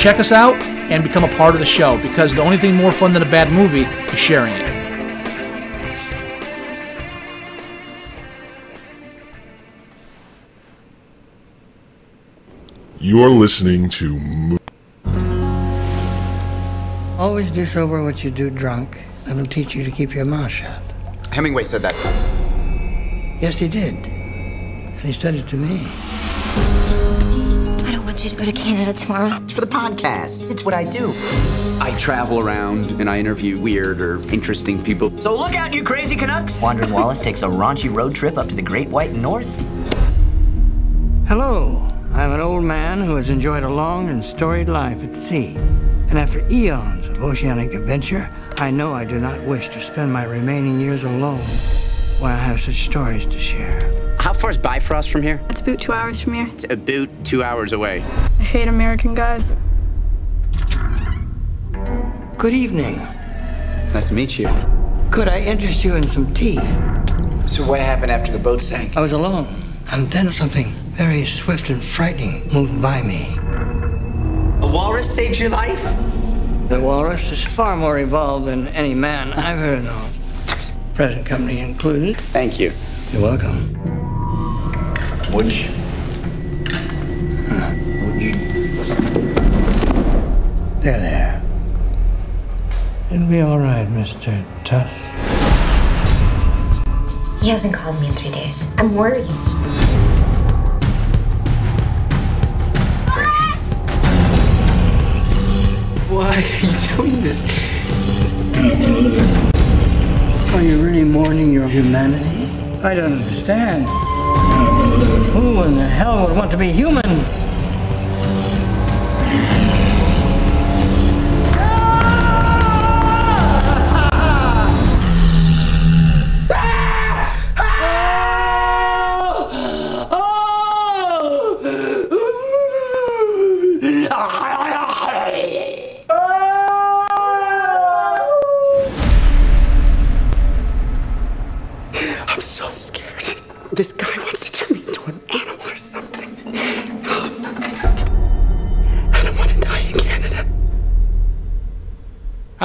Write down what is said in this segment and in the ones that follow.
Check us out and become a part of the show because the only thing more fun than a bad movie is sharing it. You're listening to Mo- Always do sober what you do drunk. That'll teach you to keep your mouth shut. Hemingway said that. Yes, he did. And he said it to me. I don't want you to go to Canada tomorrow. It's for the podcast. It's what I do. I travel around and I interview weird or interesting people. So look out, you crazy Canucks! Wandering Wallace takes a raunchy road trip up to the Great White North. Hello. I'm an old man who has enjoyed a long and storied life at sea. And after eons of oceanic adventure, I know I do not wish to spend my remaining years alone while I have such stories to share. How far is Bifrost from here? It's about two hours from here. It's about two hours away. I hate American guys. Good evening. It's nice to meet you. Could I interest you in some tea? So what happened after the boat sank? I was alone, and then something very swift and frightening moved by me. A walrus saved your life? The walrus is far more evolved than any man I've heard of, present company included. Thank you. You're welcome. Would you? Would you? There, there. It'll be all right, Mr. Tusk. He hasn't called me in three days. I'm worried. Why are you doing this? Are you really mourning your humanity? I don't understand. Who in the hell would want to be human?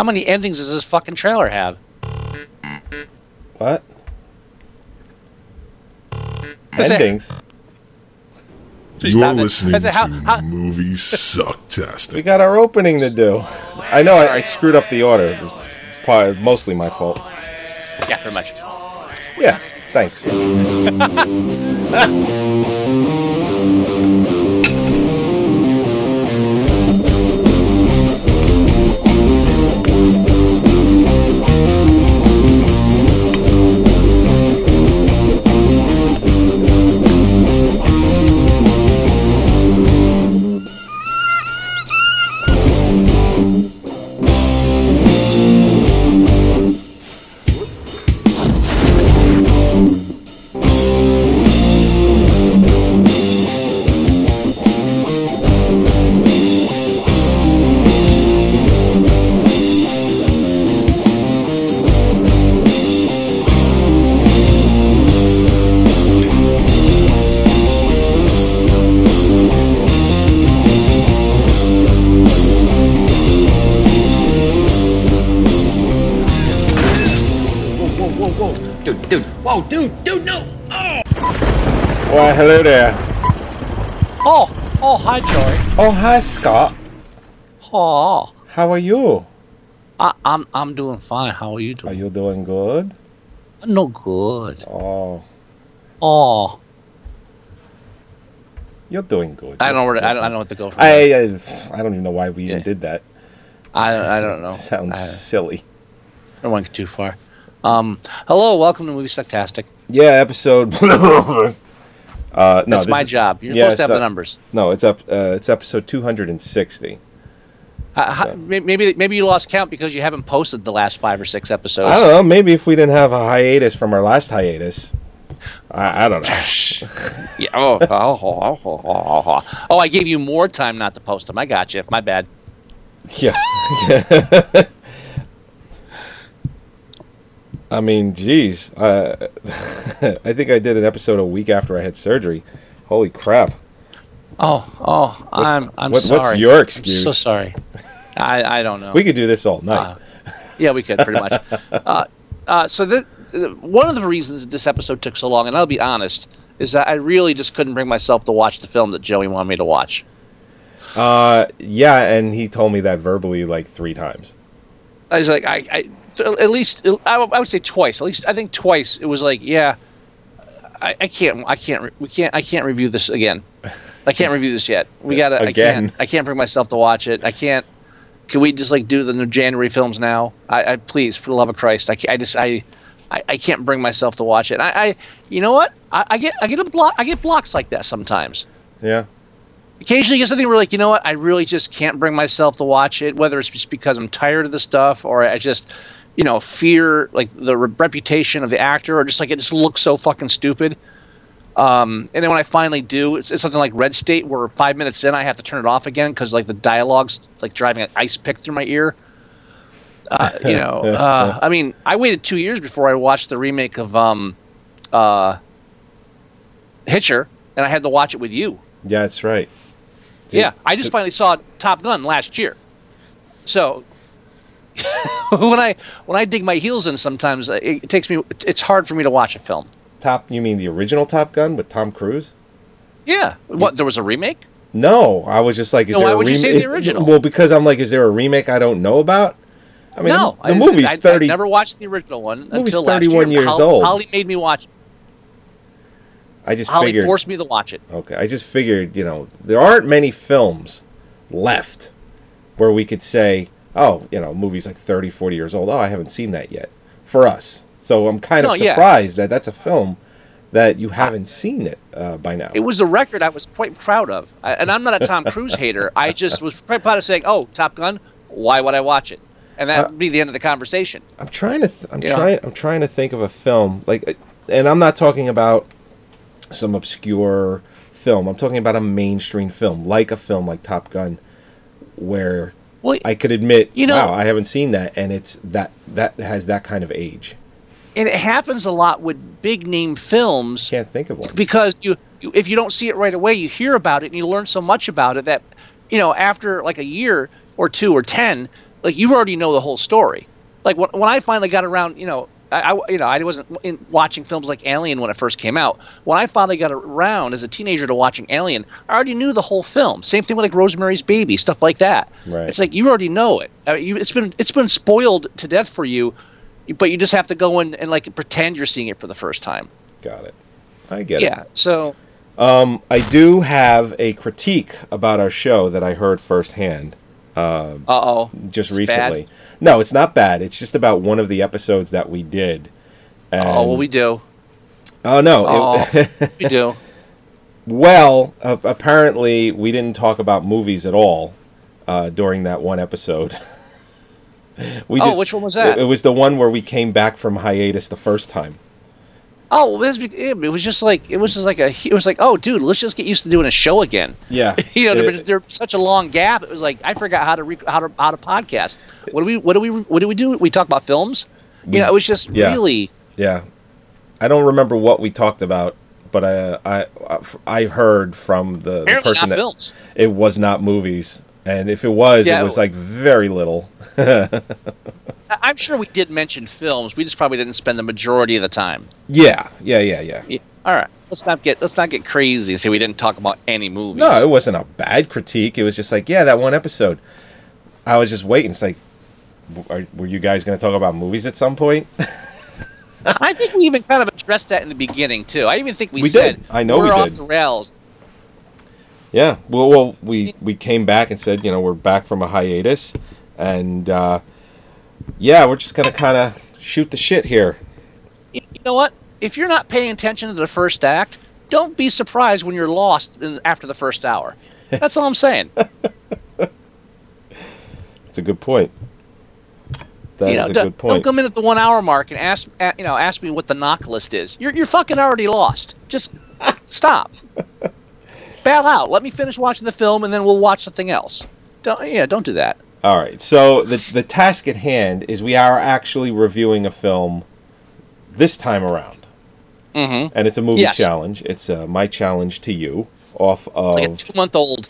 Many endings does this fucking trailer have? What? Is it- Endings. You're not- listening I said, how- to how- Movie We got our opening to do. I know I, I screwed up the order. It was probably mostly my fault. Yeah, pretty much. Yeah, thanks. Dude, dude, dude, no! Oh. Why, hello there. Oh, oh, hi, Joey. Oh, hi, Scott. Oh, How are you? I, I'm I'm doing fine. How are you doing? Are you doing good? No good. Oh, Oh, you're doing good. I don't know where I don't, I don't know what to go from. I. I, I don't even know why we even did that. I, I don't know. Sounds I, silly. I don't want to get too far. Um, hello, welcome to Movie Sucktastic. Yeah, episode. uh, no, That's my is- job. You're yeah, supposed to have so- the numbers. No, it's up. Uh, it's episode 260. Uh, how- maybe maybe you lost count because you haven't posted the last five or six episodes. I don't know. Maybe if we didn't have a hiatus from our last hiatus, I, I don't know. Yeah. Oh, oh, oh, oh, oh, oh. oh, I gave you more time not to post them. I got you. My bad. Yeah. I mean, geez. Uh, I think I did an episode a week after I had surgery. Holy crap. Oh, oh, I'm I'm what- sorry. what's your I'm excuse? so sorry. I I don't know. We could do this all night. Uh, yeah, we could pretty much. uh, uh, so the- one of the reasons this episode took so long, and I'll be honest, is that I really just couldn't bring myself to watch the film that Joey wanted me to watch. Uh, yeah, and he told me that verbally like three times. I was like, I, I at least I would say twice. At least I think twice. It was like, yeah, I, I can't, I can't, we can't, I can't review this again. I can't review this yet. We gotta, I Again. can't, I can't bring myself to watch it. I can't. Can we just like do the new January films now? I, I please, for the love of Christ, I, I just, I, I, I can't bring myself to watch it. I, I you know what? I, I get, I get a block, I get blocks like that sometimes Yeah. occasionally I get something where like you know what i really just can't bring myself to watch it whether it's just because i'm tired of the stuff or i just you know fear like the re- reputation of the actor or just like it just looks so fucking stupid um, and then when i finally do it's, it's something like red state where five minutes in i have to turn it off again because like the dialogue's like driving an ice pick through my ear uh, you know uh, i mean i waited two years before i watched the remake of um, uh, hitcher and i had to watch it with you Yeah, that's right. Dude, yeah, I just finally saw Top Gun last year. So when I when I dig my heels in, sometimes uh, it, takes me. It's hard for me to watch a film. Top, you mean the original Top Gun with Tom Cruise? Yeah, what there was a remake? No, I was just like, is No, there why a would you rem- say the is- original? Well, because I'm like, is there a remake I don't know about? I mean, no, the, the I, movie's I, I, thirty. never watched the original one movie's until last 31 year. years Holly, old. Holly made me watch. it. I just Holly figured. forced me to watch it. Okay, I just figured, you know, there aren't many films left where we could say, oh, you know, movie's like 30, 40 years old. Oh, I haven't seen that yet. For us. So I'm kind of No, yeah. surprised that that's a film that you haven't seen it uh, by now. It was a record I was quite proud of, I, and I'm not a Tom Cruise hater. I just was quite proud of saying, "Oh, Top Gun, why would I watch it?" And that Uh, would be the end of the conversation. I'm trying to th- I'm You know? trying I'm trying to think of a film like and I'm not talking about some obscure film. I'm talking about a mainstream film, like a film like Top Gun where Well, I could admit, you know- wow, I haven't seen that and it's that that has that kind of age. and it happens a lot with big name films Can't think of one. because you, you if you don't see it right away you hear about it and you learn so much about it that you know after like a year or two or ten like you already know the whole story like when, when i finally got around you know I, I you know i wasn't in watching films like alien when it first came out when i finally got around as a teenager to watching alien i already knew the whole film same thing with like rosemary's baby stuff like that Right. it's like you already know it I mean, you, it's been it's been spoiled to death for you but you just have to go in and like pretend you're seeing it for the first time Got it. I get it. yeah so. Um I do have a critique about our show that I heard firsthand Uh oh. just It's recently. No, it's not bad. It's just about one of the episodes that we did. And, Oh, well, we do. Oh no. Oh, it- we do. Well, uh, apparently we didn't talk about movies at all uh, during that one episode. we Oh, which one was that? It, it was the one where we came back from hiatus the first time. Oh, well, it was, it was just like it was just like a. It was like, oh, dude, let's just get used to doing a show again. Yeah, You know, It- there was there was such a long gap. It was like I forgot how to re- how to how to podcast. What do we what do we what do we do? We talk about films. We- you know, it was just yeah. really. yeah. I don't remember what we talked about, but I I I heard from the, the person not that films. it was not movies, and if it was, Yeah, it was like very little. I'm sure we did mention films. We just probably didn't spend the majority of the time. yeah, yeah, yeah, yeah. Yeah. All right, let's not get let's not get crazy and say we didn't talk about any movies. No, it wasn't a bad critique. It was just like, yeah, that one episode. I was just waiting. It's like, are, were you guys going to talk about movies at some point? I think we even kind of addressed that in the beginning too. I even think we, We said did. I know we're we off did. the rails. Yeah. Well, well, we we came back and said, you know, we're back from a hiatus, and uh, yeah, we're just gonna kind of shoot the shit here. You know what? If you're not paying attention to the first act, don't be surprised when you're lost in, after the first hour. That's all I'm saying. It's a good point. That is you know, a don't, good point. don't come in at the one hour mark and ask you know ask me what the knock list is. You're you're fucking already lost. Just stop. Bail out. Let me finish watching the film and then we'll watch something else. Don't yeah, don't do that. All right. So the the task at hand is we are actually reviewing a film this time around, Mm-hmm. and it's a movie Yes. challenge. It's uh, my challenge to you off of Like a two month old.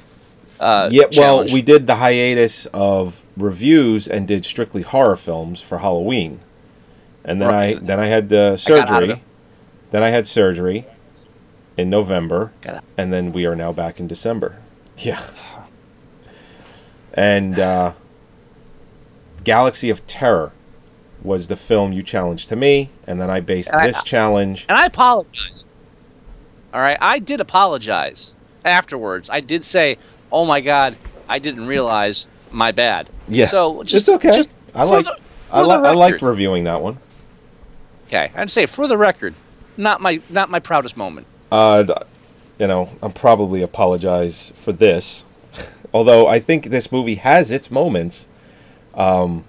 Uh, yeah. Well, challenge. we did the hiatus of reviews and did strictly horror films for Halloween, and then Right. I then I had the I got out of surgery. Then I had surgery in November, and then we are now back in December. Yeah. And uh, Galaxy of Terror was the film you challenged to me, and then I based And I- this challenge. And I apologize. All right, I did apologize afterwards. I did say, "Oh my God, I didn't realize. My bad." Yeah, So just, it's okay. just I like I, li- I liked reviewing that one. Okay, I'd say for the record, not my not my proudest moment. Uh, you know, I'm probably apologize for this, although I think this movie has its moments. Um,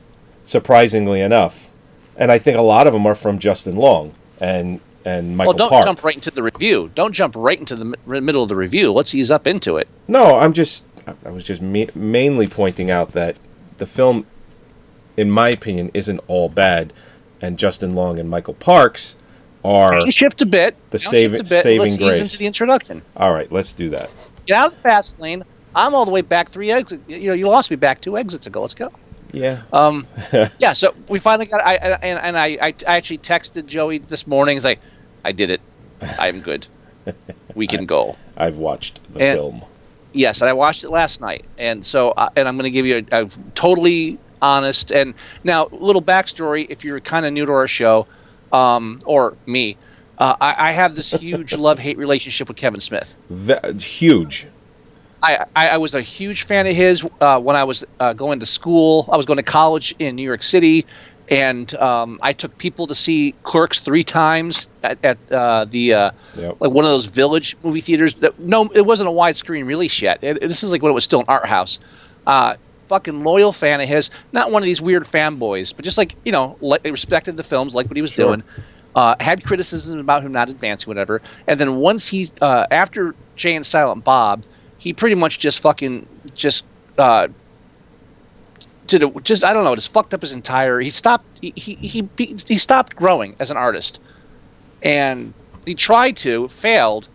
surprisingly enough, and I think a lot of them are from Justin Long and and Michael well, don't Park. jump right into the review. Don't jump right into the mi- middle of the review. Let's ease up into it. No, I'm just I- I was just ma- mainly pointing out that the film, in my opinion, isn't all bad, and Justin Long and Michael Parks are You shift a bit. the saving- bit, saving let's grace. into the introduction. all right. Let's do that. Get out of the fast lane. I'm all the way back three exits. You know, you lost me back two exits ago. Let's go. Yeah. Um, yeah. So we finally got. I, I and, and I, I I actually texted Joey this morning. He's like, I did it. I'm good. We can go. I've watched the And- film. Yes, and I watched it last night, and so uh, and I'm going to give you a, a totally honest and now little backstory. If you're kind of new to our show, um, or me, uh, I, I have this huge love hate relationship with Kevin Smith. Ve- huge. I, I, I was a huge fan of his uh, when I was uh, going to school. I was going to college in New York City, and um, I took people to see Clerks three times at, at uh, the uh, Yep. like one of those village movie theaters. That no, it wasn't a widescreen release yet. It, it- this is like when it was still an art house. Fucking loyal fan of his. Not one of these weird fanboys, but just like you know, li- respected the films, liked what he was Sure. doing. Uh, had criticisms about him not advancing, whatever. And then once he, uh, after Jay and Silent Bob, he pretty much just fucking just uh, did it. Just I don't know. Just fucked up his entire. He stopped. He he he, he, he stopped growing as an artist, and he tried to, failed,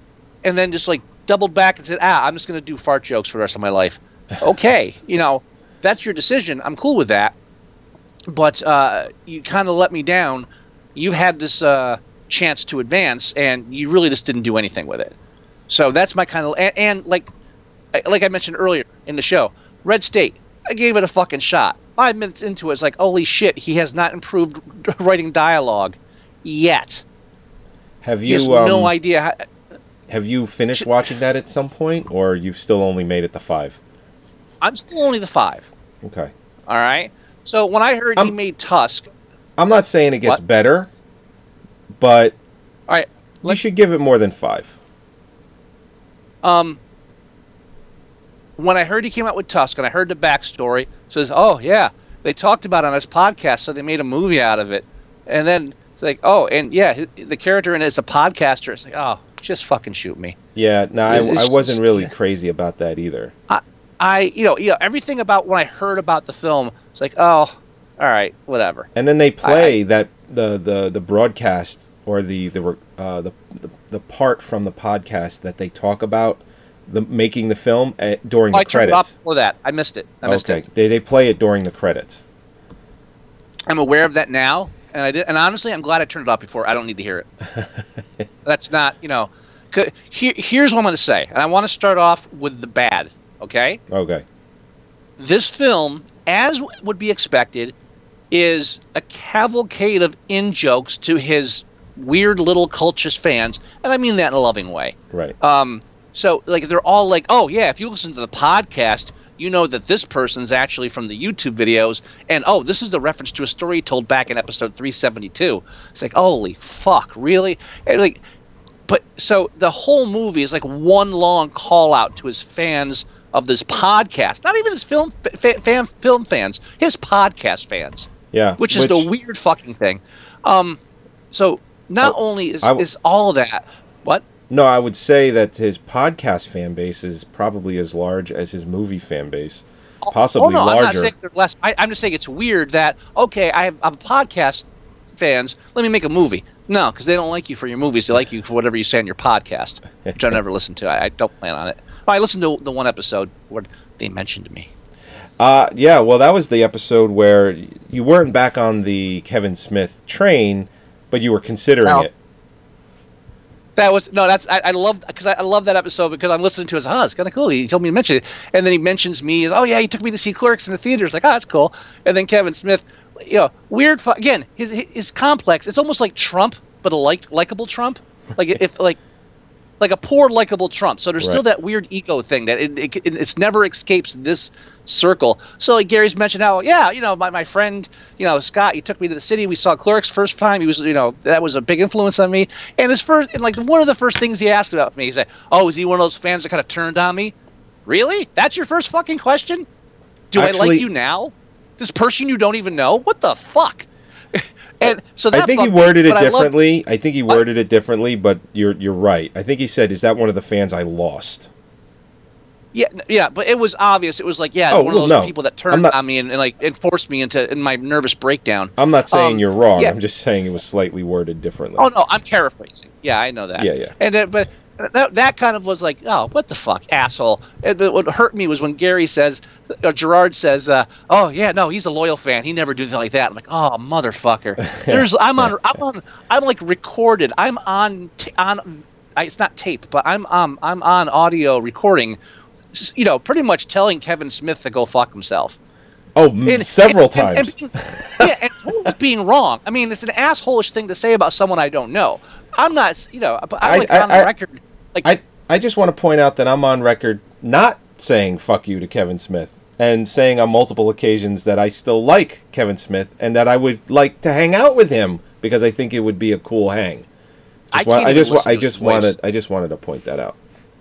and then just like doubled back and said, "Ah, I'm just gonna do fart jokes for the rest of my life." okay, you know, that's your decision. I'm cool with that. But uh, you kind of let me down. You had this uh, chance to advance, and you really just didn't do anything with it. So that's my kind of and, and like like I mentioned earlier in the show, Red State. I gave it a fucking shot. Five minutes into it, it's like, holy shit, he has not improved writing dialogue yet. Have you um, no idea. How, have you finished watching that at some point, or you've still only made it the five? I'm still only the five. Okay. All right. So when I heard he made Tusk, I'm not saying it gets What? better, but all right, you should give it more than five. um, when I heard he came out with Tusk and I heard the backstory, says, oh yeah, they talked about it on his podcast, so they made a movie out of it, and then it's like, oh, and yeah, the character in it is a podcaster. It's like, oh, just fucking shoot me. Yeah, no, I, I wasn't really crazy about that either. I, I, you know, you know, everything about when I heard about the film, it's like, oh, all right, whatever. And then they play that the, the the broadcast or the the uh, the, the the part from the podcast that they talk about the making the film at, during Oh, the I credits. before that. I missed it. I missed Okay, it. they they play it during the credits. I'm aware of that now, and I did. And honestly, I'm glad I turned it off before. I don't need to hear it. That's not, you know. Here, here's what I'm going to say, and I want to start off with the bad. Okay. Okay. This film, as would be expected, is a cavalcade of in jokes to his weird little cultist fans, and I mean that in a loving way. Right. Um, so like they're all like, oh yeah, if you listen to the podcast, you know that this person's actually from the YouTube videos, and oh, this is the reference to a story told back in episode 372. It's like, holy fuck, really? And like, but so the whole movie is like one long call out to his fans of this podcast. Not even his film fa- fan, film fans, his podcast fans. Yeah, which is the weird fucking thing. Um, so not Oh, only is, I is all that what No, I would say that his podcast fan base is probably as large as his movie fan base, possibly oh no, I'm not larger. saying they're less. I, I'm just saying it's weird that okay, I have I'm podcast fans. Let me make a movie. No, because they don't like you for your movies. They like you for whatever you say on your podcast, which I never listen to. I, I don't plan on it. I listened to the one episode where they mentioned me. Uh, yeah, well, that was the episode where you weren't back on the Kevin Smith train, but you were considering No. it. That was no. That's I, I love because I, I love that episode because I'm listening to his. Oh, it's kind of cool. He told me to mention it, and then he mentions me as oh yeah, he took me to see Clerks in the theaters. Like oh, that's cool. And then Kevin Smith, you know, weird. Fu- again, his his complex. It's almost like Trump, but a like likable Trump. Like if like like a poor likable Trump. So there's still that weird ego thing that it, it, it it's never escapes this circle. So like Gary's mentioned how yeah, you know, my, my friend, you know, Scott, he took me to the city. We saw Clerks first time. He was, you know, that was a big influence on me. And his first and like one of the first things he asked about me, he said, "Oh, is he one of those fans that kind of turned on me?" Really? That's your first fucking question? Do I like you now? This person you don't even know? What the fuck? And so that I think he fucked me, worded it but I differently. I think he worded it differently, but you're you're right. I think he said, "Is that one of the fans I lost?" Yeah, yeah, but it was obvious. It was like, yeah, Oh, one well, of those no. people that turned not- on me and, and like and forced me into in my nervous breakdown. I'm not saying Um, you're wrong. yeah. I'm just saying it was slightly worded differently. Oh no, I'm paraphrasing. Yeah, I know that. Yeah, yeah. And then, but that that kind of was like, oh, what the fuck, asshole. And the, what hurt me was when Gary says, uh, Gerard says, uh, oh yeah, no, he's a loyal fan. He never did anything like that. I'm like, oh motherfucker. There's, I'm on, I'm on, I'm like recorded. I'm on, t- on. I, it's not tape, but I'm um, I'm on audio recording. You know, pretty much telling Kevin Smith to go fuck himself. Oh, And- several and- times. and yeah, and totally being wrong. I mean, it's an assholish thing to say about someone I don't know. I'm not, you know, I'm like I- on the I- record. Like, I I just want to point out that I'm on record not saying "fuck you" to Kevin Smith and saying on multiple occasions that I still like Kevin Smith and that I would like to hang out with him because I think it would be a cool hang. I Just wa- I just wa- I just wanted I just wanted to point that out.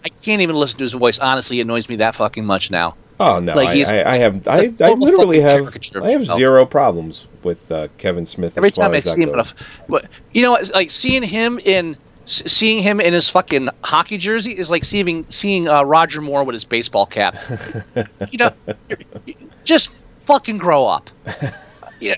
I can't even listen to his voice. Honestly, it annoys me that fucking much now. Oh no, Like, I, I, I have I, I literally have I have zero problems with uh, Kevin Smith. Every time I see him, in a, goes. but you know, it's like seeing him in, seeing him in his fucking hockey jersey is like seeing seeing uh, Roger Moore with his baseball cap. you know, just fucking grow up. Yeah,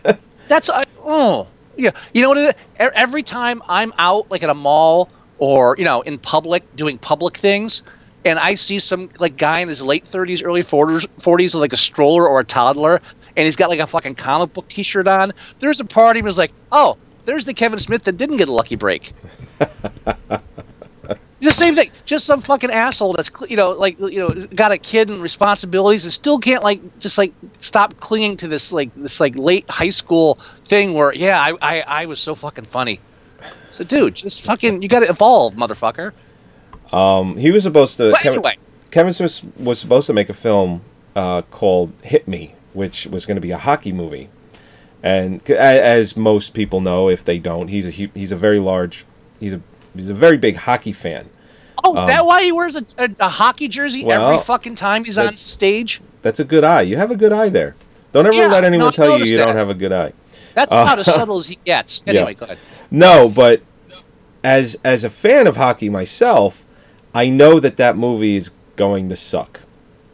that's I, oh yeah. You know what? Every time I'm out, like at a mall or you know in public doing public things, and I see some like guy in his late 30s, early 40s, 40s with like a stroller or a toddler, and he's got like a fucking comic book T-shirt on. There's a part of me was like, oh, there's the Kevin Smith that didn't get a lucky break. The same thing. Just some fucking asshole that's you know like you know got a kid and responsibilities and still can't like just like stop clinging to this like this like late high school thing where yeah I I, I was so fucking funny. So dude, just fucking you got to evolve, motherfucker. Um, he was supposed to. Kevin, anyway. Kevin Smith was supposed to make a film uh, called Hit Me, which was going to be a hockey movie. And as most people know, if they don't, he's a he's a very large, he's a he's a very big hockey fan. Oh, is Um, that why he wears a, a, a hockey jersey well, every fucking time he's that- on stage? That's a good eye. You have a good eye there. Don't ever Yeah, let anyone no, tell you you that. don't have a good eye. That's Uh, about as subtle as he gets. yeah. Go ahead. No, but as as a fan of hockey myself, I know that that movie is going to suck.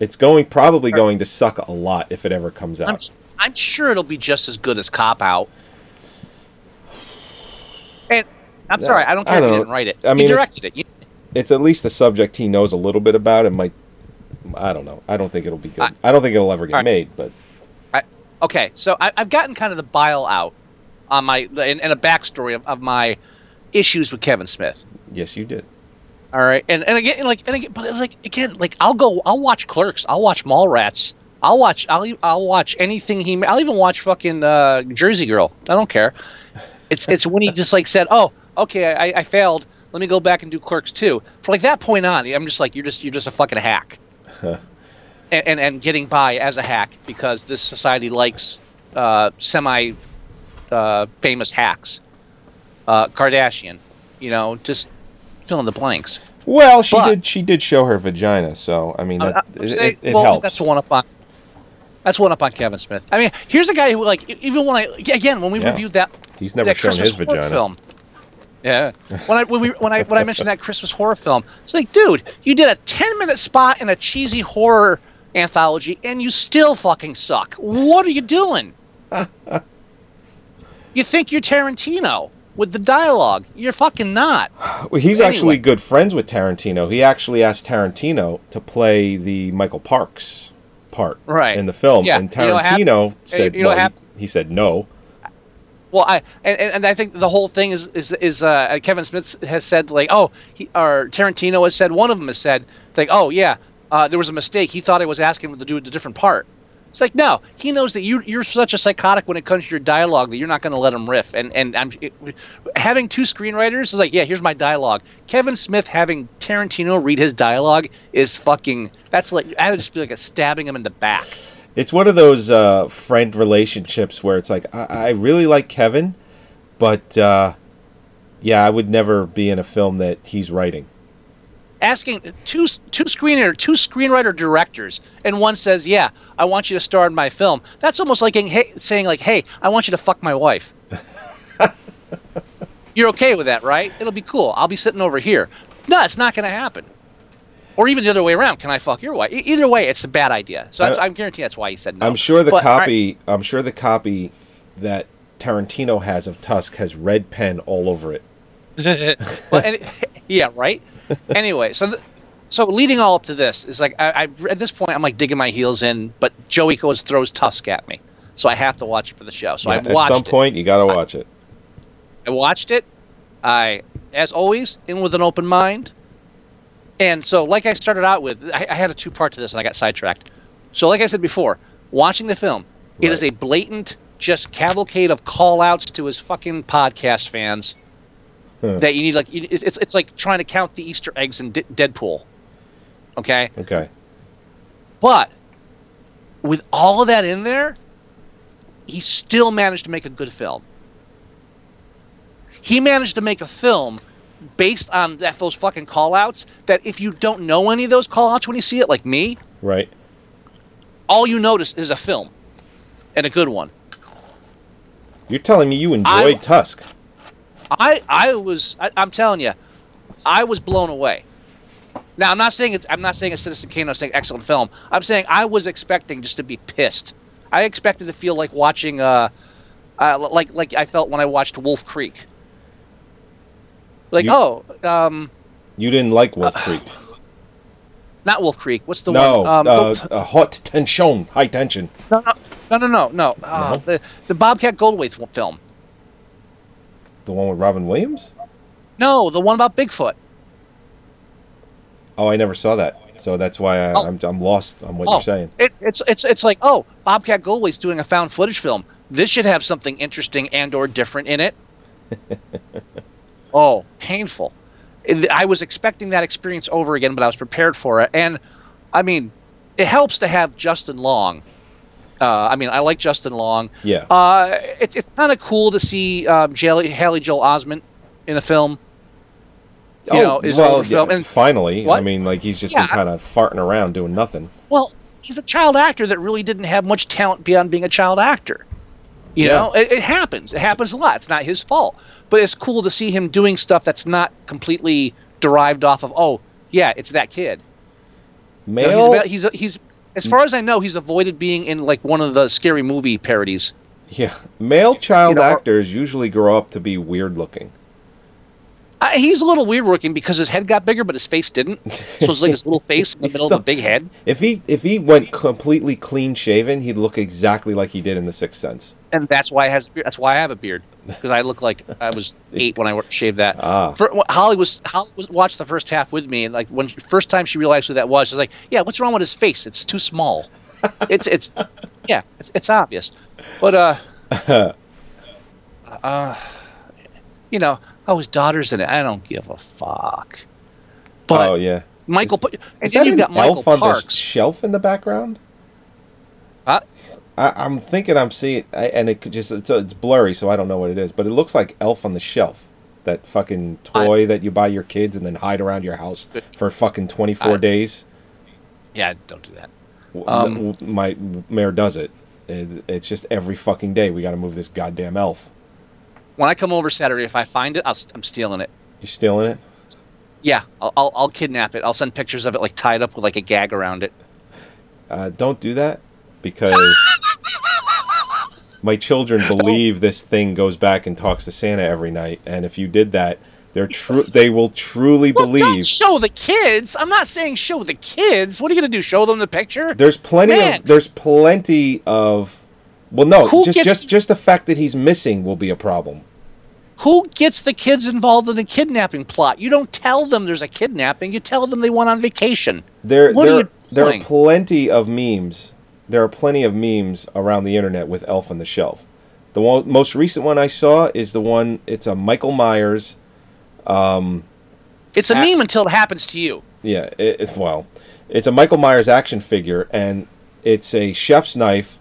It's going probably going to suck a lot if it ever comes I'm, out. I'm sure it'll be just as good as Cop Out. And I'm sorry, I don't care I don't he know. didn't write it. I mean, he directed it. You- It's at least a subject he knows a little bit about. It might. I don't know. I don't think it'll be good. I, don't think it'll ever get Alright. made. But I, okay, so I, I've gotten kind of the bile out on my and, and a backstory of, of my issues with Kevin Smith. yes, you did. All right, and and again, like, and again, but it's like again, like, I'll go, I'll watch Clerks, I'll watch Mallrats, I'll watch, I'll, I'll watch anything he, I'll even watch fucking uh, Jersey Girl. I don't care. It's it's when he just like said, oh, okay, I, I failed. Let me go back and do Clerks II. From like that point on, I'm just like, you're just you're just a fucking hack, and, and and getting by as a hack because this society likes uh, semi uh, famous hacks. Uh, Kardashian, you know, just fill in the blanks. Well, she But- did. She did show her vagina, so I mean, that, I'm it, it, it well, helps. That's one up on. That's one up on Kevin Smith. I mean, here's a guy who, like, even when I again when we Yeah. reviewed that, He's never that shown Christmas his vagina. film. Yeah, when I when we when I when I mentioned that Christmas horror film, it's like, dude, you did a ten minute spot in a cheesy horror anthology, and you still fucking suck. What are you doing? you think you're Tarantino with the dialogue? You're fucking not. Well, he's Anyway. actually good friends with Tarantino. He actually asked Tarantino to play the Michael Parks part Right. in the film, Yeah, and you know Tarantino said, you know hap- he, he said no. Well, I and, and I think the whole thing is is is uh, Kevin Smith has said like oh he or Tarantino has said one of them has said like oh yeah uh, there was a mistake he thought I was asking him to do a different part. It's like no he knows that you you're such a psychotic when it comes to your dialogue that you're not going to let him riff and and I'm it, having two screenwriters is like yeah here's my dialogue. Kevin Smith having Tarantino read his dialogue is fucking that's like I would just be like a stabbing him in the back. It's one of those uh, friend relationships where it's like I, I really like Kevin, but uh, yeah, I would never be in a film that he's writing. asking two two screenwriter two screenwriter directors and one says yeah i want you to star in my film. That's almost like hey, saying like hey i want you to fuck my wife. You're okay with that right? It'll be cool. I'll be sitting over here. No it's not going to happen or even the other way around can i fuck your wife E- either way it's a bad idea so that's, I- i'm guaranteeing that's why he said no I'm sure the But, all right, copy. I'm sure the copy that Tarantino has of Tusk has red pen all over it. well, any, yeah, right. Anyway, so th- so leading all up to this is like I, I at this point I'm like digging my heels in, but Joey goes throws Tusk at me, so I have to watch it for the show. So Yeah, I watched. at some it. point, you got to watch it. I watched it. I, as always, in with an open mind. And so, like I started out with, I, I had a two part to this, and I got sidetracked. So, like I said before, watching the film, it is a blatant, just cavalcade of call outs to his fucking podcast fans Huh. that you need. Like, it- it's it's like trying to count the Easter eggs in D- Deadpool. Okay, Okay. but with all of that in there, he still managed to make a good film. He managed to make a film based on that those fucking call outs that if you don't know any of those call outs when you see it, like me, Right. all you notice is a film. And a good one. You're telling me you enjoyed I- Tusk? I I was I, I'm telling you, I was blown away. Now I'm not saying it's I'm not saying it's Citizen Kane. I'm saying excellent film. I'm saying I was expecting just to be pissed. I expected to feel like watching uh, uh like like I felt when I watched Wolf Creek. Like You- oh um You didn't like Wolf Creek? not Wolf Creek. What's the no. one? Um, uh, uh, Haute Tension, high tension. no, no no no no no. Uh, No? The the Bobcat Goldthwait film. The one with Robin Williams? No, the one about Bigfoot. Oh, I never saw that. So that's why I, Oh. I'm, I'm lost on what Oh, you're saying. It, it's it's it's like oh, Bobcat Goldthwait's doing a found footage film. This should have something interesting and or different in it. oh, painful. I was expecting that experience over again, but I was prepared for it. And I mean, it helps to have Justin Long. Uh, I mean, I like Justin Long. Yeah. Uh, it's it's kind of cool to see um, Haley, Haley Joel Osment in a film. You know, is Oh, well, older film. And finally. I mean, like he's just Yeah, been kind of farting around doing nothing. Well, he's a child actor that really didn't have much talent beyond being a child actor. You Yeah. know, it, it happens. It happens a lot. It's not his fault, but it's cool to see him doing stuff that's not completely derived off of. Oh, yeah, it's that kid. You know, Male. he's, about- he's he's as far as I know, he's avoided being in like one of the scary movie parodies. yeah. Male child know, or- actors usually grow up to be weird looking. Uh, he's a little weird looking because his head got bigger, but his face didn't. So it's like his little face in the middle of a big head. If he if he went completely clean shaven, he'd look exactly like he did in The Sixth Sense. and that's why I have that's why I have a beard because I look like I was eight when I shaved that. Ah. For, Holly was Holly was watched the first half with me, and like when first time she realized who that was, she was like, "Yeah, what's wrong with his face? It's too small. it's it's yeah, it's, it's obvious." But uh, uh, you know, oh, his daughter's in it. I don't give a fuck. But oh yeah. Michael, put and Is then that you've got Michael elf on the shelf in the background? Huh? I, I'm thinking I'm seeing, I, and it could just it's, it's blurry, so I don't know what it is. But it looks like Elf on the Shelf. That fucking toy that you buy your kids and then hide around your house for fucking 24 I- days. Yeah, don't do that. Um, my mayor does it. It- It's just every fucking day we got to move this goddamn elf. When I come over Saturday, if I find it, I'll, s- I'm stealing it. You stealing it? Yeah, I'll, I'll, I'll kidnap it. I'll send pictures of it like tied up with like a gag around it. Uh, don't do that because my children believe this thing goes back and talks to Santa every night, and if you did that, they're true. They will truly Well, don't believe. show the kids. I'm not saying show the kids. What are you gonna do? Show them the picture? There's plenty Max. of. There's plenty of. Well, no, Who just gets- just just the fact that he's missing will be a problem. Who gets the kids involved in the kidnapping plot? You don't tell them there's a kidnapping. You tell them they went on vacation. There, What are there, you there are plenty of memes. There are plenty of memes around the internet with Elf on the Shelf. The one, most recent one I saw is the one. It's a Michael Myers. Um, It's a Ah. meme until it happens to you. yeah, it, it's well, it's a Michael Myers action figure, and it's a chef's knife.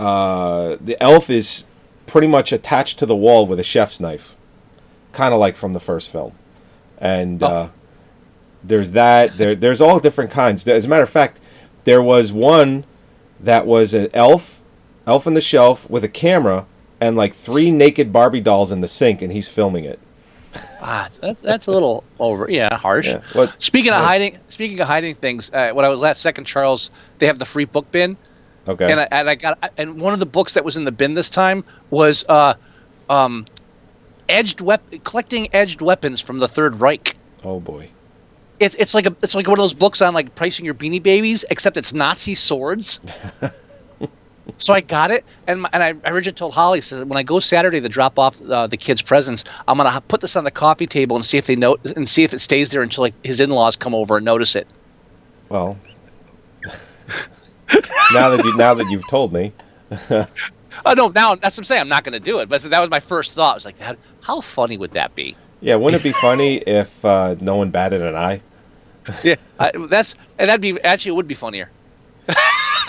Uh, the elf is pretty much attached to the wall with a chef's knife, kind of like from the first film, and uh, there's that. There, there's all different kinds. As a matter of fact, there was one that was an elf, elf on the shelf with a camera and like three naked Barbie dolls in the sink, and he's filming it. Ah, that, that's a little over. Yeah, harsh. Yeah, speaking of hiding, speaking of hiding things, uh, when I was last second Charles, they have the free book bin, Okay. and I, and I got and one of the books that was in the bin this time was uh, um, edged wep- collecting edged weapons from the Third Reich. oh boy. It's it's like a it's like one of those books on like pricing your beanie babies, except it's Nazi swords. so I got it, and my, and I, I originally told Holly said when I go Saturday to drop off uh, the kids' presents, I'm gonna put this on the coffee table and see if they know and see if it stays there until like his in-laws come over and notice it. Well, now that you now that you've told me, Oh no, now that's what I'm saying. I'm not gonna do it, but that was my first thought. I was like, that, how funny would that be? yeah, wouldn't it be funny if uh, no one batted an eye? Yeah, I, that's and that'd be actually it would be funnier.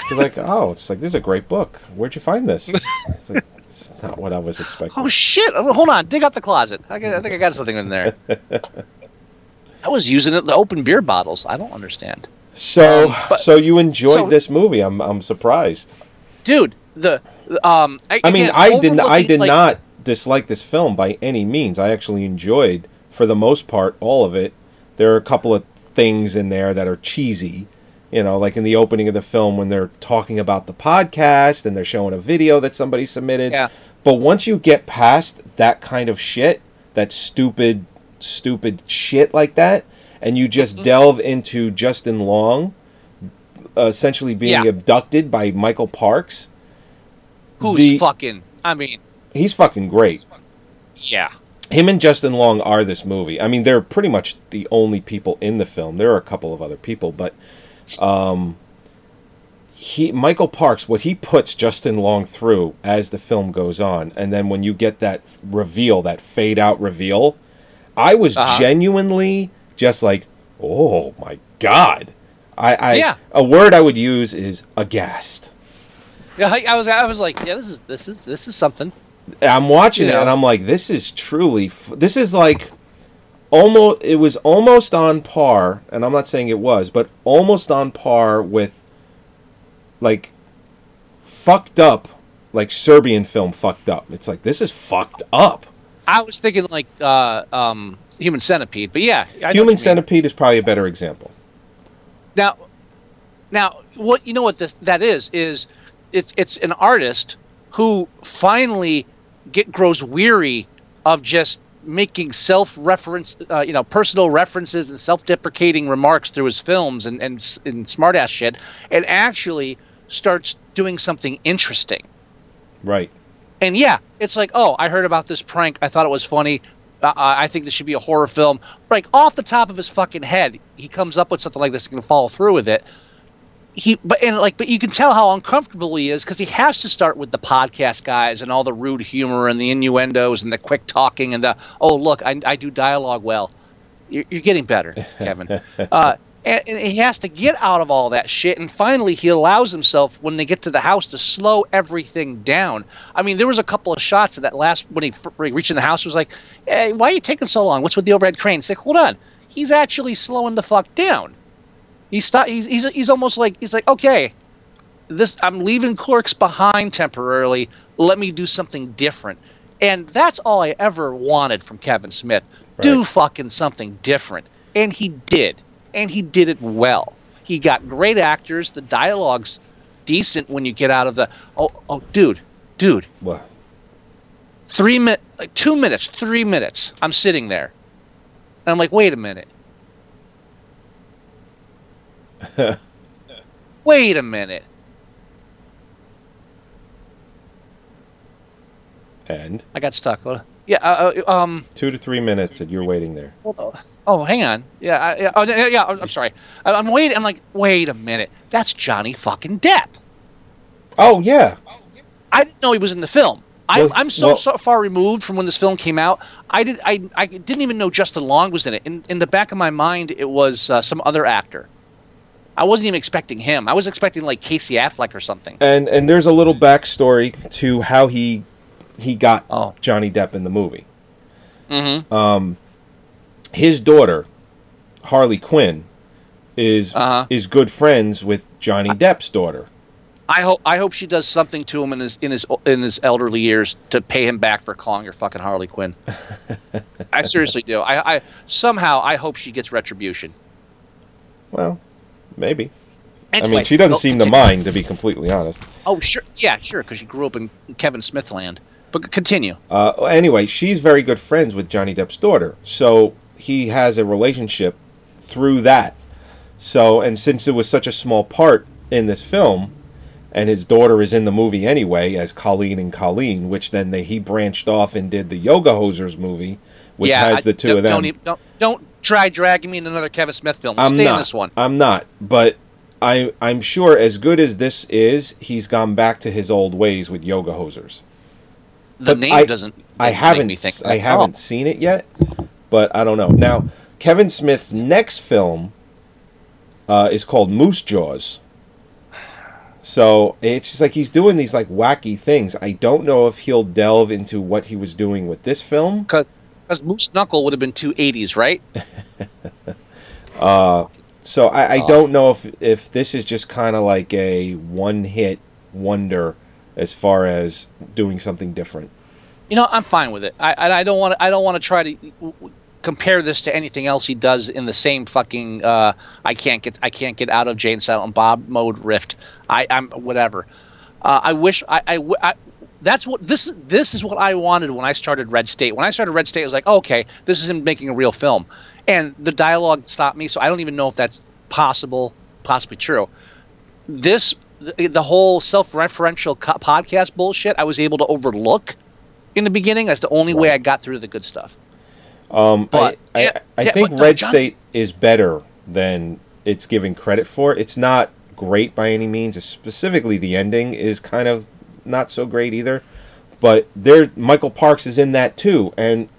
You're like, oh, it's like this is a great book. Where'd you find this? It's like it's not what I was expecting. Oh shit! Oh, Hold on, dig out the closet. I, got- I think I got something in there. I was using it the open beer bottles. I don't understand, So, Um, but- so you enjoyed so- this movie? I'm I'm surprised. dude. The um. I mean, again, I didn't, I did like- not dislike this film by any means. I actually enjoyed, for the most part, all of it. There are a couple of things in there that are cheesy, you know, like in the opening of the film when they're talking about the podcast and they're showing a video that somebody submitted. Yeah. But once you get past that kind of shit, that stupid, stupid shit like that, and you just Mm-hmm. delve into Justin Long, uh, essentially being Yeah. abducted by Michael Parks. Who's the- fucking? I mean, He's fucking great. yeah. Him and Justin Long are this movie. I mean, they're pretty much the only people in the film. There are a couple of other people, but um, he Michael Parks, what he puts Justin Long through as the film goes on, and then when you get that reveal, that fade out reveal, I was Uh-huh. genuinely just like, oh my god. I, I Yeah. a word I would use is aghast. Yeah, I, I was. I was like, yeah, this is this is this is something. I'm watching You it and. I'm like, this is truly, f- this is like almost, it was almost on par, and I'm not saying it was, but almost on par with like fucked up, like Serbian film fucked up. It's like, this is fucked up. I was thinking like uh, um, Human Centipede, but yeah, I know what you Human. Centipede is probably a better example. Now, now, what you know what this that is is it's it's an artist who finally get grows weary of just making self-reference, uh, you know, personal references and self-deprecating remarks through his films and and, and smartass shit, and actually starts doing something interesting. Right. And yeah, it's like, oh, I heard about this prank. I thought it was funny. Uh, I think this should be a horror film. Like off the top of his fucking head, he comes up with something like this and can follow through with it. He, but and like, but you can tell how uncomfortable he is because he has to start with the podcast guys and all the rude humor and the innuendos and the quick talking and the oh look, I, I do dialogue well. You're, you're getting better, Kevin. uh, and, and he has to get out of all that shit. And finally, he allows himself when they get to the house to slow everything down. I mean, there was a couple of shots of that last when he, fir- when he reached in the house. Was like, hey, why are you taking so long? What's with the overhead crane? It's like, hold on, he's actually slowing the fuck down. He's st- he's, he's he's almost like he's like, okay, this I'm leaving clerks behind temporarily. Let me do something different. And that's all I ever wanted from Kevin Smith. Do fucking something different. And he did. And he did it well. He got great actors. The dialogue's decent when you get out of the oh oh dude, dude, What? three minutes, like two minutes, three minutes. I'm sitting there, and I'm like, wait a minute. wait a minute. And I got stuck. What- Yeah. Uh, uh, um. two to three minutes, and you're waiting there. Oh, oh, hang on. Yeah. I, yeah. Oh, yeah. I'm sorry. I, I'm waiting. I'm like, wait a minute. That's Johnny fucking Depp. Oh yeah. I didn't know he was in the film. I, Well, I'm so, well- so far removed from when this film came out. I did. I, I didn't even know Justin Long was in it. In, in the back of my mind, it was uh, some other actor. I wasn't even expecting him. I was expecting like Casey Affleck or something. And and there's a little backstory to how he he got Oh. Johnny Depp in the movie. Mm-hmm. Um, his daughter, Harley Quinn, is Uh-huh. is good friends with Johnny Depp's daughter. I hope I hope she does something to him in his in his in his elderly years to pay him back for calling her fucking Harley Quinn. I seriously do. I, I somehow I hope she gets retribution. Well, maybe. I mean, she doesn't seem to mind, to be completely honest. Oh sure, yeah, sure, because she grew up in Kevin Smith land. But continue. Uh, anyway, she's very good friends with Johnny Depp's daughter, so he has a relationship through that. So, and since it was such a small part in this film, and his daughter is in the movie anyway as Colleen and Colleen, which then they, he branched off and did the Yoga Hosers movie, which yeah, has I- the 2 don't, of them. Don't, even- don't don't try dragging me in another Kevin Smith film. I'm Stay not. in this one. I'm not. But I I'm sure as good as this is, he's gone back to his old ways with Yoga Hosers. The name I- doesn't. I haven't Make me think I haven't seen it yet, but I don't know. Now, Kevin Smith's next film uh, is called Moose Jaws. So it's just like he's doing these like wacky things. I don't know if he'll delve into what he was doing with this film. Because Moose Knuckle would have been two eighties, right? Uh, so I, I Oh. don't know if if this is just kind of like a one hit wonder as far as doing something different. You know, I'm fine with it. I I, don't want. I don't want to try to compare this to anything else he does in the same fucking. Uh, I can't get. I can't get out of Jay and Silent Bob mode rift. I I'm whatever. Uh, I wish I, I, I- That's what this this is what I wanted when I started Red State. When I started Red State, I was like, oh, okay, this is him making a real film, and the dialogue stopped me. So I don't even know if that's possible, possibly true. This the, the whole self-referential co- podcast bullshit I was able to overlook in the beginning. That's the only way I got through the good stuff. Um, But, I, I, I yeah, think no, Red John- State is better than it's given credit for. It's not great by any means. Specifically, the ending is kind of not so great either. But there, Michael Parks is in that too, and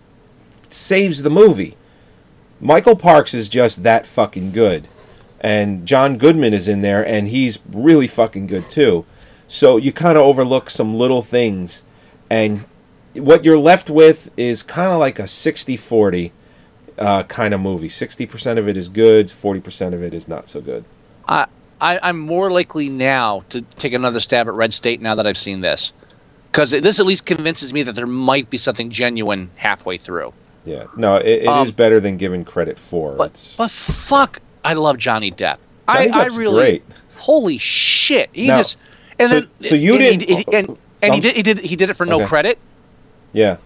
saves the movie. Michael Parks is just that fucking good, and John Goodman is in there, and he's really fucking good too. So you kind of overlook some little things, and what you're left with is kind of like a 60-40 uh, kind of movie. 60% of it is good, 40% of it is not so good. I, I I'm more likely now to take another stab at Red State now that I've seen this, because this at least convinces me that there might be something genuine halfway through. Yeah, no, it, it is Um, better than given credit for. It's- But fuck, I love Johnny Depp. Johnny I, I really, great. holy shit, he Now, just and so- then so you and didn't- and, and, and he did he did he did it for no Okay. credit. yeah,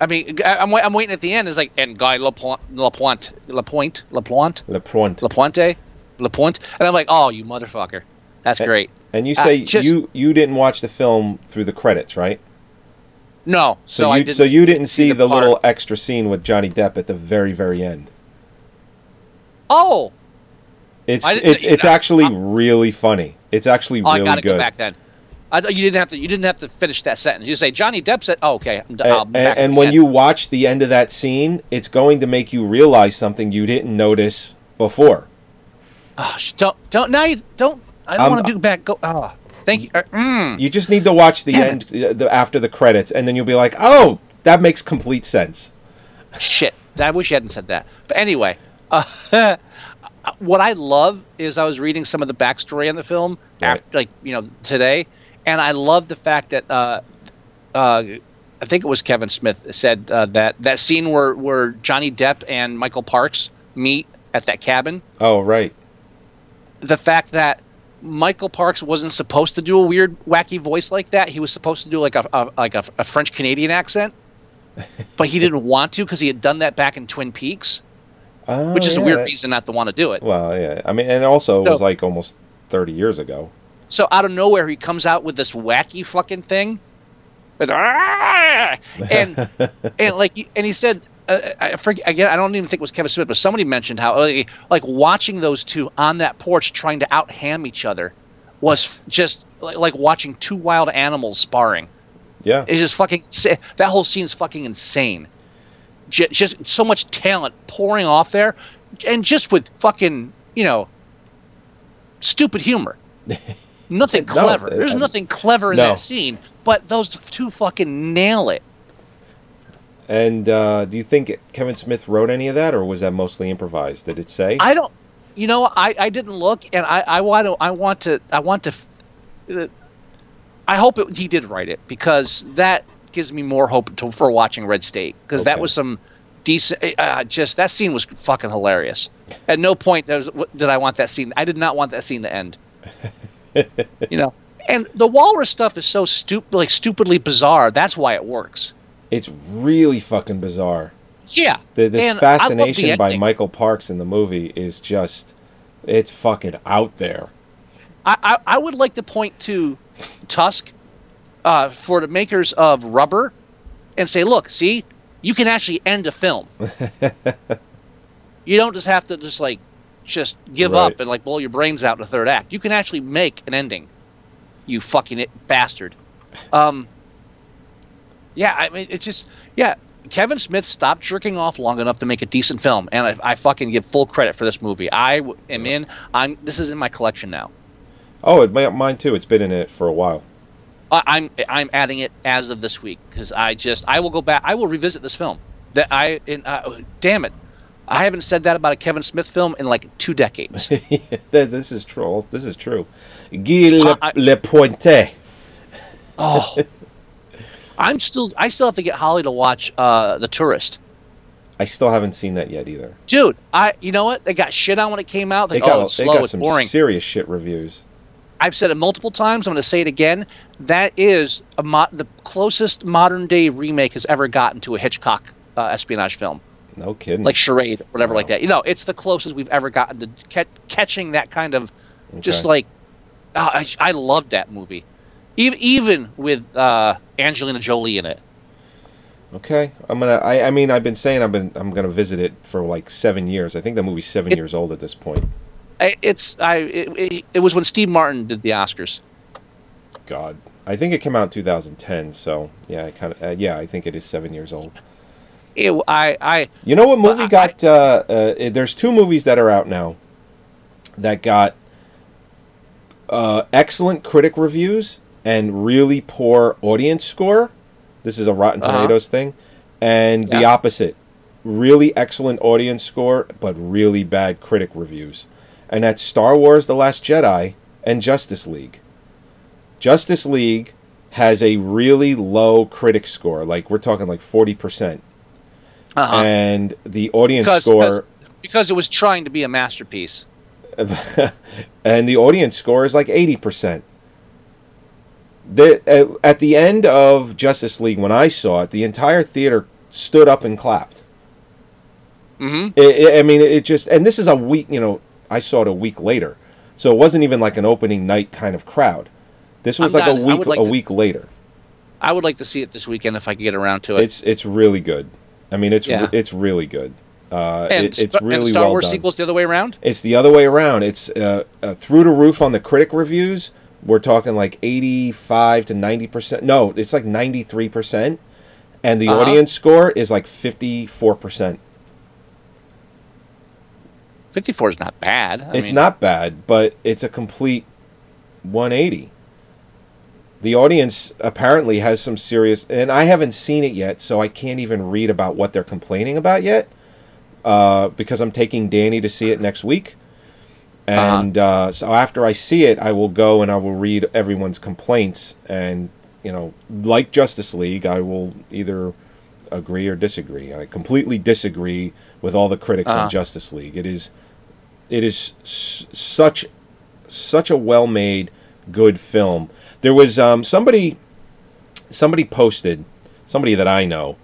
I mean, I'm I'm waiting at the end. It's like and Guy Lapointe Lapointe Lapointe Lapointe Le Pointe. Lapointe Lapointe, and I'm like, oh, you motherfucker, that's And- great. And you Uh, say just- you you didn't watch the film through the credits, right? No, So, so, I you didn't so you didn't see, the, part. little extra scene with Johnny Depp at the very very end. Oh, It's I it's it's I- actually really funny. It's actually oh, I really gotta good. go back then. I, you didn't have to. You didn't have to finish that sentence. You say Johnny Depp said, "Oh, okay." I'm, I'll And, and when end. you watch the end of that scene, it's going to make you realize something you didn't notice before. Oh, sh- don't don't now you don't. I don't I'm- want to do back. Go. Oh, thank you. Uh, mm. You just need to watch the Damn end uh, the, after the credits, and then you'll be like, "Oh, that makes complete sense." Shit. I wish you hadn't said that. But anyway, uh, what I love is I was reading some of the backstory on the film, Right. after, like you know today, and I love the fact that uh, uh, I think it was Kevin Smith said uh, that that scene where where Johnny Depp and Michael Parks meet at that cabin. Oh, right. the fact that Michael Parks wasn't supposed to do a weird, wacky voice like that. He was supposed to do like a, a like a, a French Canadian accent, but he didn't want to because he had done that back in Twin Peaks, Oh, which is a weird that- reason not to want to do it. Well, yeah. I mean, and also it was like almost thirty years ago. So out of nowhere, he comes out with this wacky fucking thing, with, "Ah!" and and like and he said. Uh, I forget again. I don't even think it was Kevin Smith, but somebody mentioned how like, like watching those two on that porch trying to out ham each other was just like, like watching two wild animals sparring. Yeah. It's just fucking that whole scene's fucking insane. J- just so much talent pouring off there, and just with fucking you know stupid humor. Nothing No, clever. There's I- nothing clever in no. that scene, but those two fucking nail it. And uh, do you think Kevin Smith wrote any of that, or was that mostly improvised? Did it say? I don't. You know, I, I didn't look, and I, I want to I want to I want to. uh, I hope it, he did write it because that gives me more hope to, for watching Red State because that was some decent. Uh, just that scene was fucking hilarious. At no point was, did I want that scene. I did not want that scene to end. you know, and the walrus stuff is so stupid, like stupidly bizarre. That's why it works. It's really fucking bizarre. Yeah, The, this and fascination by. Michael Parks in the movie is just, it's fucking out there. I, I, I would like to point to Tusk uh, for the makers of Rubber and say, look, see, you can actually end a film. you don't just have to just like just give Right. up and like blow your brains out in the third act. You can actually make an ending. You fucking it, bastard. Um, yeah, I mean, it's just yeah. Kevin Smith stopped jerking off long enough to make a decent film, and I, I fucking give full credit for this movie. I am in. I'm. This is in my collection now. Oh, it, mi- mine too. It's been in it for a while. I- I'm I'm adding it as of this week because I just I will go back. I will revisit this film. That I in, uh, damn it, I haven't said that about a Kevin Smith film in like two decades. This is true. This is true. Guy Le, I- Le Pointe. oh, I'm still I still have to get Holly to watch uh, The Tourist. I still haven't seen that yet either. Dude, I you know what? They got shit on when it came out. They They got, oh, they slow, got some boring. serious shit reviews. I've said it multiple times. I'm going to say it again. That is a mo- the closest modern day remake has ever gotten to a Hitchcock uh, espionage film. No kidding. like charade, or whatever like that. You know, it's the closest we've ever gotten to ca- catching that kind of, just like, oh, I, I loved that movie, even even with uh, Angelina Jolie in it. Okay, I'm gonna. I, I mean, I've been saying I've been. I'm gonna visit it for like seven years. I think the movie's seven It- years old at this point. I, it's I it, it, it was when Steve Martin did the Oscars. God, I think it came out in 2010. So yeah, I kind of. Uh, yeah, I think it is seven years old. It, I I You know what movie I- got? uh, uh, there's two movies that are out now that got uh, excellent critic reviews and really poor audience score. This is a Rotten Uh-huh. Tomatoes thing, and the opposite: really excellent audience score but really bad critic reviews. And that's Star Wars: The Last Jedi and Justice League. Justice League has a really low critic score, like we're talking like forty percent uh-huh. and the audience because, score because because it was trying to be a masterpiece. and the audience score is like 80%. The, at, at the end of Justice League, when I saw it, the entire theater stood up and clapped. Mm-hmm. It, it- I mean, it just, and this is a week, you know, I saw it a week later. So it wasn't even like an opening night kind of crowd. This was I'm like a not- week, like a to- week later. I would like to see it this weekend if I could get around to it. It's it's really good. I mean, it's Yeah. it's really good. Uh, and, it, it's really and Star well Wars done. sequels the other way around. It's the other way around. It's uh, uh, through the roof on the critic reviews. We're talking like 85 to 90%. No, it's like 93%. And the Uh-huh. audience score is like 54%. 54 is not bad. I it's mean, not bad, but it's a complete 180. The audience apparently has some serious, and I haven't seen it yet, so I can't even read about what they're complaining about yet, uh, because I'm taking Danny to see it next week, and uh so after I see it, I will go and I will read everyone's complaints, and you know, like Justice League, I will either agree or disagree. I completely disagree with all the critics Uh-huh. on Justice League. It is, it is s- such, such a well-made, good film. There was um, somebody, somebody posted, somebody that I know,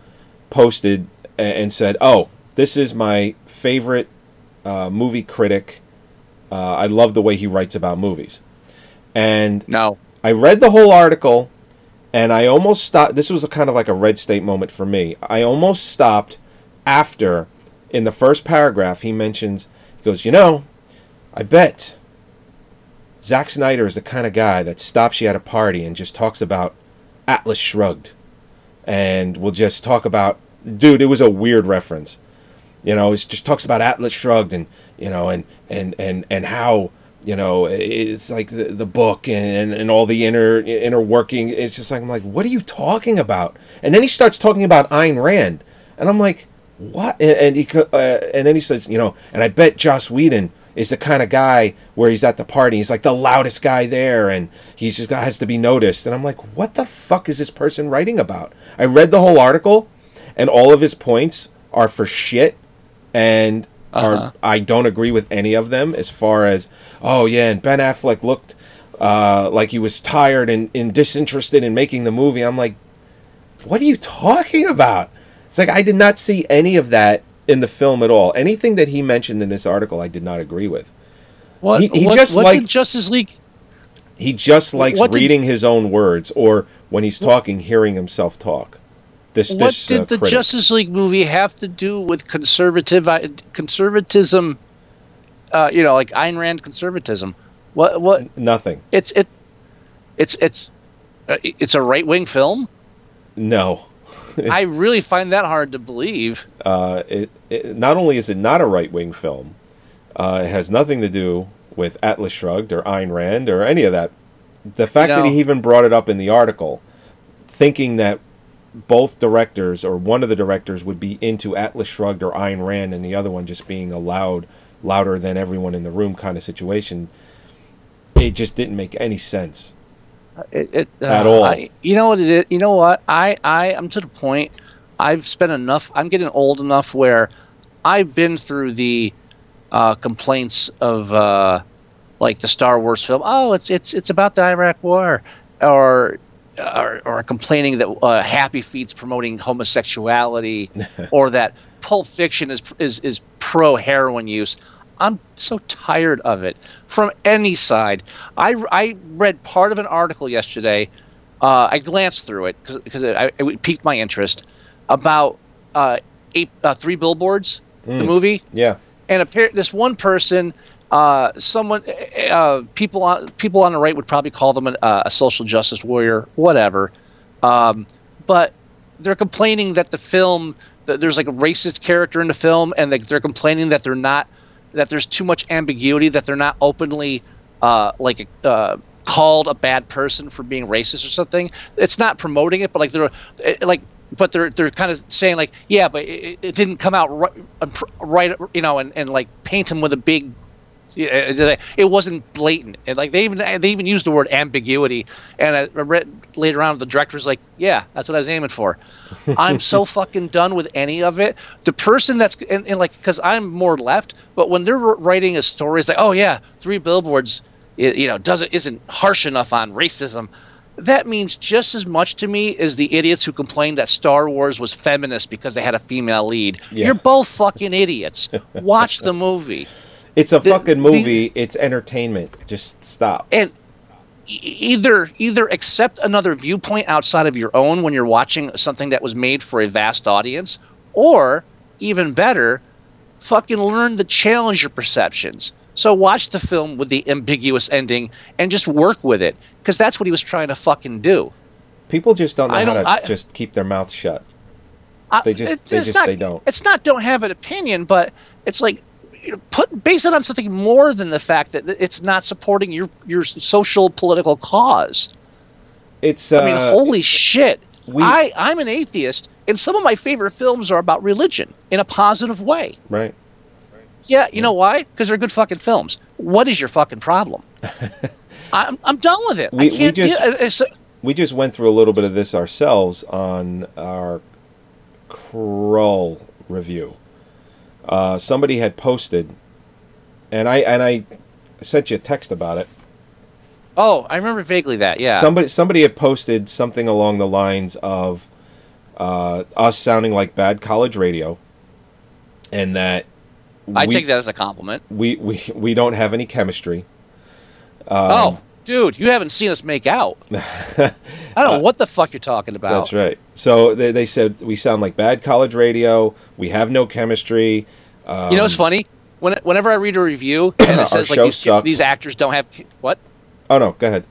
posted and said, "Oh, this is my favorite uh, movie critic. Uh, I love the way he writes about movies." And no, I read the whole article, and I almost stopped. This was a kind of like a red state moment for me. I almost stopped after, in the first paragraph, he mentions, he goes, You know, I bet Zack Snyder is the kind of guy that stops you at a party and just talks about Atlas Shrugged. And we'll just talk about, dude, it was a weird reference. You know, it just talks about Atlas Shrugged and, you know, and, and, and, and how, you know, it's like the, the book and, and all the inner inner working. It's just like I'm like, what are you talking about? And then he starts talking about Ayn Rand, and I'm like, what? And, and he uh, and then he says, you know, and I bet Joss Whedon is the kind of guy where he's at the party, he's like the loudest guy there, and he's just has to be noticed. And I'm like, what the fuck is this person writing about? I read the whole article, and all of his points are for shit, and Uh-huh. are I don't agree with any of them as far as oh yeah, and Ben Affleck looked uh, like he was tired and, and disinterested in making the movie. I'm like, what are you talking about? It's like I did not see any of that in the film at all. Anything that he mentioned in this article, I did not agree with. what, he- he what, just what like- did Justice League? He just likes What did- reading his own words, or when he's talking, hearing himself talk. This, What this did uh, the critic. Justice League movie have to do with conservative conservatism? Uh, you know, like Ayn Rand conservatism. What? What? Nothing. It's it. It's it's uh, it's a right wing film. No. I really find that hard to believe. uh, it, it not only is it not a right wing film, uh, it has nothing to do with Atlas Shrugged or Ayn Rand or any of that. The fact that he even brought it up in the article, thinking that both directors or one of the directors would be into Atlas Shrugged or Ayn Rand, and the other one just being a loud, louder than everyone in the room kind of situation, it just didn't make any sense. It, it, uh, At all. I, you know what it is? You know what? I I am to the point. I've spent enough. I'm getting old enough where I've been through the uh, complaints of uh, like the Star Wars film. Oh, it's it's it's about the Iraq War, or or, or complaining that uh, Happy Feet's promoting homosexuality, or that Pulp Fiction is is is pro heroin use. I'm so tired of it from any side. I, I read part of an article yesterday. Uh, I glanced through it because it, it piqued my interest about uh, eight, uh, three billboards, the Mm. movie, Yeah. and appear, this one person, uh, someone, uh, people on people on the right would probably call them an, uh, a social justice warrior, whatever. Um, but they're complaining that the film, that there's like a racist character in the film, and they, they're complaining that they're not, that there's too much ambiguity, that they're not openly, uh, like, uh, called a bad person for being racist or something. It's not promoting it, but like they're, it, like, but they're they're kind of saying like, yeah, but it, it didn't come out right, right, you know, and, and like paint him with a big it wasn't blatant, and like they even they even used the word ambiguity. And I read later on, the director was like, "Yeah, that's what I was aiming for." I'm so fucking done with any of it. The person that's and, and like because I'm more left, but when they're writing a story, it's like, "Oh yeah, three billboards, i- you know, doesn't isn't harsh enough on racism." That means just as much to me as the idiots who complained that Star Wars was feminist because they had a female lead. Yeah. You're both fucking idiots. Watch the movie. It's a The- fucking the- movie. it's entertainment. Just stop. and either either accept another viewpoint outside of your own when you're watching something that was made for a vast audience or even better fucking learn to challenge your perceptions so watch the film with the ambiguous ending and just work with it because that's what he was trying to fucking do People just don't know I how don't- to I- just keep their mouth shut. I- They just- it- they it's just- not, they don't. it's not don't have an opinion but it's like put base it on something more than the fact that it's not supporting your your social political cause. It's. I mean, uh, holy shit! we- I I'm an atheist, and some of my favorite films are about religion in a positive way. Right. Yeah, you know why? Because they're good fucking films. What is your fucking problem? I'm I'm done with it. We- I we just- yeah, we just went through a little bit of this ourselves on our Krull review. Uh, somebody had posted, and I and I sent you a text about it. oh, I remember vaguely that. Yeah. Somebody somebody had posted something along the lines of uh, us sounding like bad college radio, and that I we, take that as a compliment. we we we don't have any chemistry. Um, oh, dude, you haven't seen us make out. I don't know what the fuck you're talking about. Uh, That's right. So they, they said we sound like bad college radio. We have no chemistry. Um, you know what's funny? When, whenever I read a review and it says like these, these actors don't have what? Oh no, go ahead.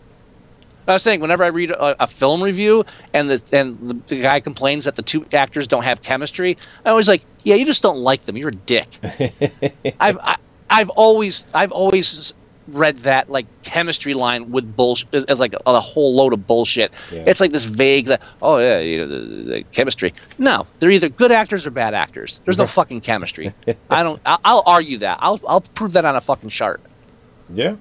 I was saying whenever I read a, a film review and the and the, the guy complains that the two actors don't have chemistry, I was like, yeah, you just don't like them. You're a dick. I've I, I've always I've always read that like chemistry line with bullshit as like a, a whole load of bullshit. Yeah. It's like this vague like, oh yeah, you know, the, the chemistry. No, they're either good actors or bad actors. There's no fucking chemistry. I don't. I'll, I'll argue that. I'll I'll prove that on a fucking chart. Yeah.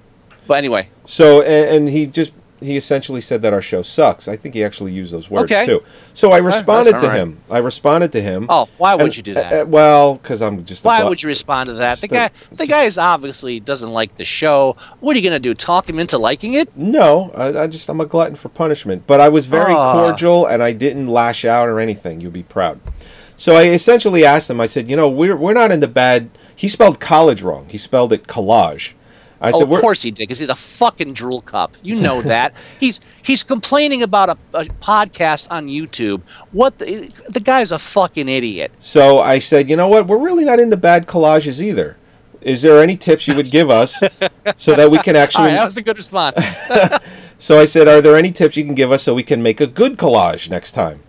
But anyway, So and, and he just he essentially said that our show sucks. I think he actually used those words Okay. too. So I responded that's to right. him. I responded to him. oh, why would And- you do that? uh, uh, well, because I'm just. a Why glut- would you respond to that? The Just a- guy, the guy is obviously doesn't like the show. What are you gonna do? Talk him into liking it? No, I, I just I'm a glutton for punishment. But I was very Ah. cordial and I didn't lash out or anything. You'd be proud. So I essentially asked him. I said, you know, we're we're not into bad. He spelled college wrong. He spelled it collage. I oh, said, of course he did, because he's a fucking drool cup. You know that. he's he's complaining about a, a podcast on YouTube. What the, the guy's a fucking idiot. So I said, you know what? We're really not into bad collages either. Is there any tips you would give us so that we can actually? right, that was a good response. So I said, are there any tips you can give us so we can make a good collage next time?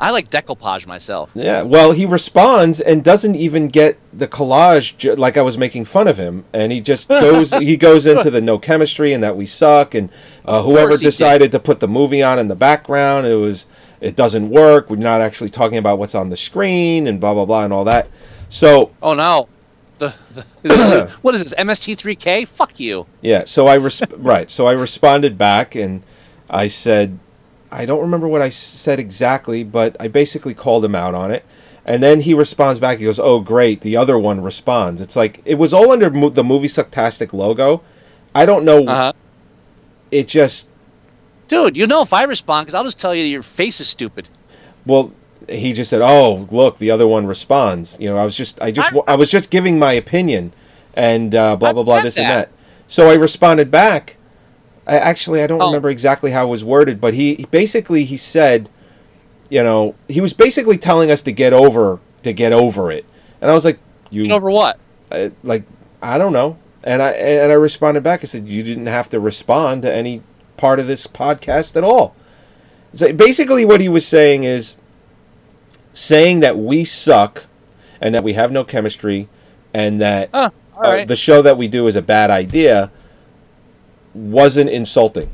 I like decoupage myself. Yeah. Well, he responds and doesn't even get the collage like I was making fun of him, and he just goes he goes into the no chemistry and that we suck, and uh, whoever he did. decided to put the movie on in the background, it was it doesn't work. We're not actually talking about what's on the screen and blah blah blah and all that. So Oh no. The, the, what is this? MST3K? Fuck you. Yeah, so I resp- right, so I responded back and I said I don't remember what I said exactly, but I basically called him out on it. And then he responds back. He goes, "Oh, great! The other one responds." It's like it was all under mo- the movie Sucktastic logo. I don't know. Uh-huh. It just Dude, you know if I respond, because I'll just tell you your face is stupid. well, he just said, "Oh, look, the other one responds." You know, I was just, I just, I'm- I was just giving my opinion, and uh, blah blah blah, this and that. that. So I responded back. I, actually, I don't Oh. remember exactly how it was worded, but he, he basically he said, you know, he was basically telling us to get over to get over it, and I was like, "You know over what? uh, like I don't know," and I and I responded back. I said, "You didn't have to respond to any part of this podcast at all." So basically, what he was saying is saying that we suck and that we have no chemistry and that Huh, all uh, the show that we do is a bad idea wasn't insulting.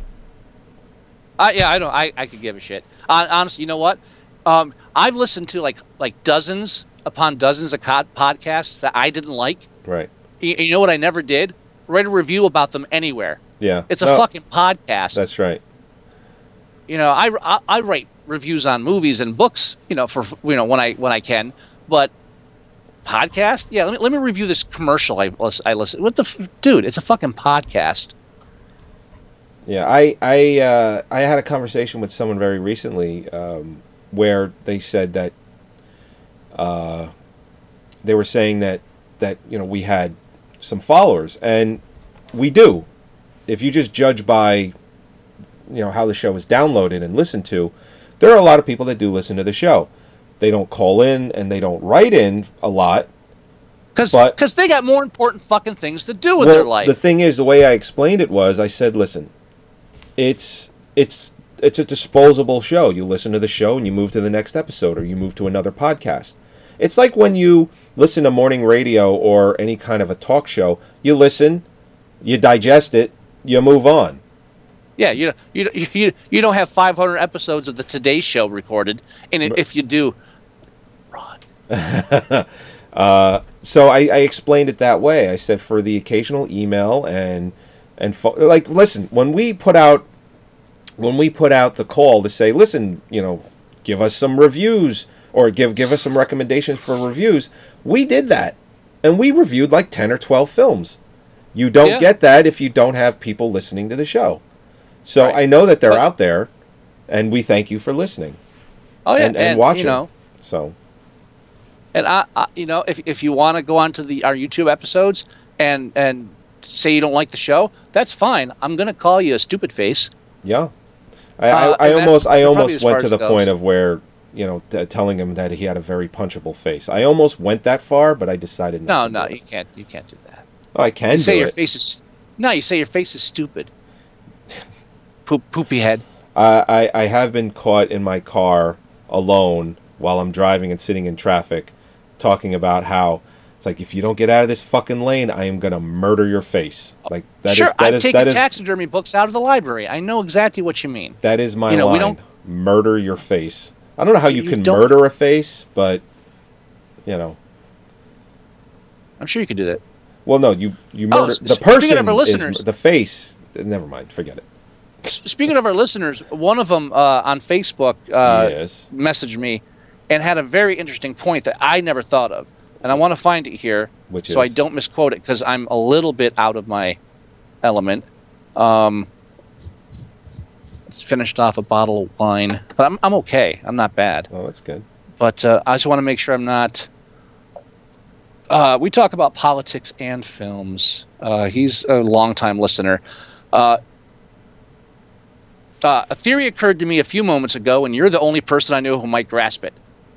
I, yeah, I don't. I, I could give a shit. Hon- honestly, you know what? Um, I've listened to like like dozens upon dozens of co- podcasts that I didn't like. Right. You, you know what I never did? Write a review about them anywhere. Yeah. It's a No, fucking podcast. That's right. you know, I, I, I write reviews on movies and books. You know, for you know when I when I can, but podcast. Yeah, let me let me review this commercial I I listen. What the f- dude? It's a fucking podcast. Yeah, I I uh, I had a conversation with someone very recently um, where they said that uh, they were saying that that you know we had some followers, and we do. If you just judge by you know how the show is downloaded and listened to, there are a lot of people that do listen to the show. They don't call in and they don't write in a lot. Because they got more important fucking things to do with well, their life. The thing is, the way I explained it was, I said, "Listen, it's it's it's a disposable show. You listen to the show and you move to the next episode, or you move to another podcast. It's like when you listen to morning radio or any kind of a talk show. You listen, you digest it, you move on. Yeah, you you you you don't have 500 episodes of the Today Show recorded, and if you do, uh, so I, I explained it that way. I said for the occasional email and and fo- like listen when we put out when we put out the call to say listen you know give us some reviews or give give us some recommendations for reviews we did that. And we reviewed like 10 or 12 films. You don't Yeah. get that if you don't have people listening to the show. So Right. i know that they're But- out there and we thank you for listening. Oh yeah, and, and, watching. You know, so. And I, I you know, if if you want to go onto the our YouTube episodes and and say you don't like the show, that's fine. I'm gonna call you a stupid face. Yeah, I, Uh, I, I almost I almost went to the point of where you know t- telling him that he had a very punchable face. I almost went that far, but I decided No, not. to no, it. you can't. You can't do that. Oh, I can you say do your it. face is no. You say your face is stupid. Poop, poopy head. I, I I have been caught in my car alone while I'm driving and sitting in traffic, talking about how. It's like if you don't get out of this fucking lane, I am gonna murder your face. Like that is sure, that I've is taken that is taxidermy books out of the library. I know exactly what you mean. that is my you know, we line. don't- Murder your face. I don't know how you, You can murder a face, but you know. I'm sure you could do that. Well, no, you you Oh, murder s- the speaking of person. our is- listeners- the face. Never mind. Forget it. Speaking of our listeners, one of them uh, on Facebook uh, Yes. messaged me and had a very interesting point that I never thought of, and I want to find it here Which so I don't misquote it because I'm a little bit out of my element. Um, it's finished off a bottle of wine, but I'm I'm okay. I'm not bad. Oh, that's good. But uh, I just want to make sure I'm not. Uh, we talk about politics and films. Uh, he's a longtime listener. Uh, uh, a theory occurred to me a few moments ago, and you're the only person I know who might grasp it.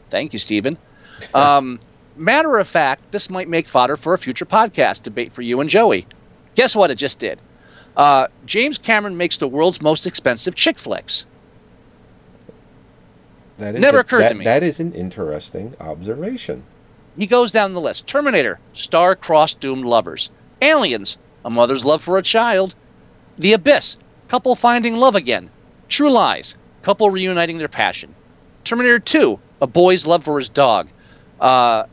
Thank you, Stephen. Um, matter of fact, this might make fodder for a future podcast debate for you and Joey. Guess what? It just did. Uh, James Cameron makes the world's most expensive chick flicks. That is Never a- occurred to me. That is an interesting observation. He goes down the list Terminator, star-crossed doomed lovers. Aliens, a mother's love for a child. The Abyss, couple finding love again. True Lies, couple reuniting their passion. Terminator 2, a boy's love for his dog. Uh,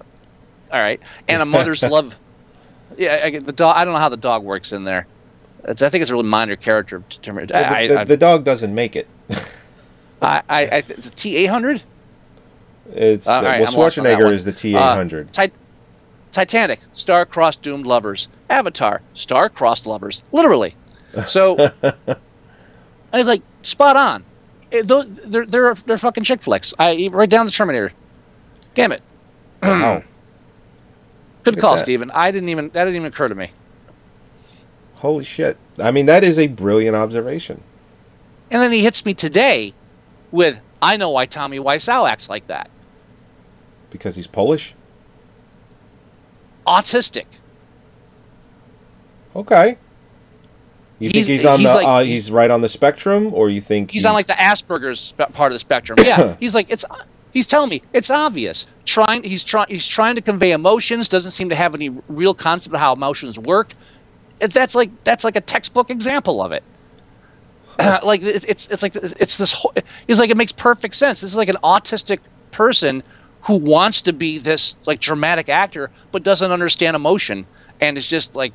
all right, and a mother's love. Yeah, I, get the dog. I don't know how the dog works in there. It's, I think it's a really minor character of Terminator. The, I, the- I, the dog doesn't make it. I, I, I, it's a T eight hundred. It's All the, right, well, I'm Schwarzenegger is the T eight hundred. Uh, Ti- Titanic, star-crossed doomed lovers. Avatar, star-crossed lovers. Literally. So I was like, spot on. It, those, they're they're they're fucking chick flicks. I right down the Terminator. Damn it. wow. Good call, that. Steven. I didn't even that didn't even occur to me. Holy shit! I mean, that is a brilliant observation. And then he hits me today with, I know why Tommy Wiseau acts like that. Because he's Polish. Autistic. Okay. You He's- think he's on he's the like- uh, he's right on the spectrum, or you think he's on like the Asperger's part of the spectrum. Yeah, he's like it's. He's telling me it's obvious. Trying, he's trying, he's trying to convey emotions. Doesn't seem to have any real concept of how emotions work. That's like that's like a textbook example of it. like it, it's it's like it's this. Whole, he's like it makes perfect sense. This is like an autistic person who wants to be this like dramatic actor, but doesn't understand emotion, and is just like.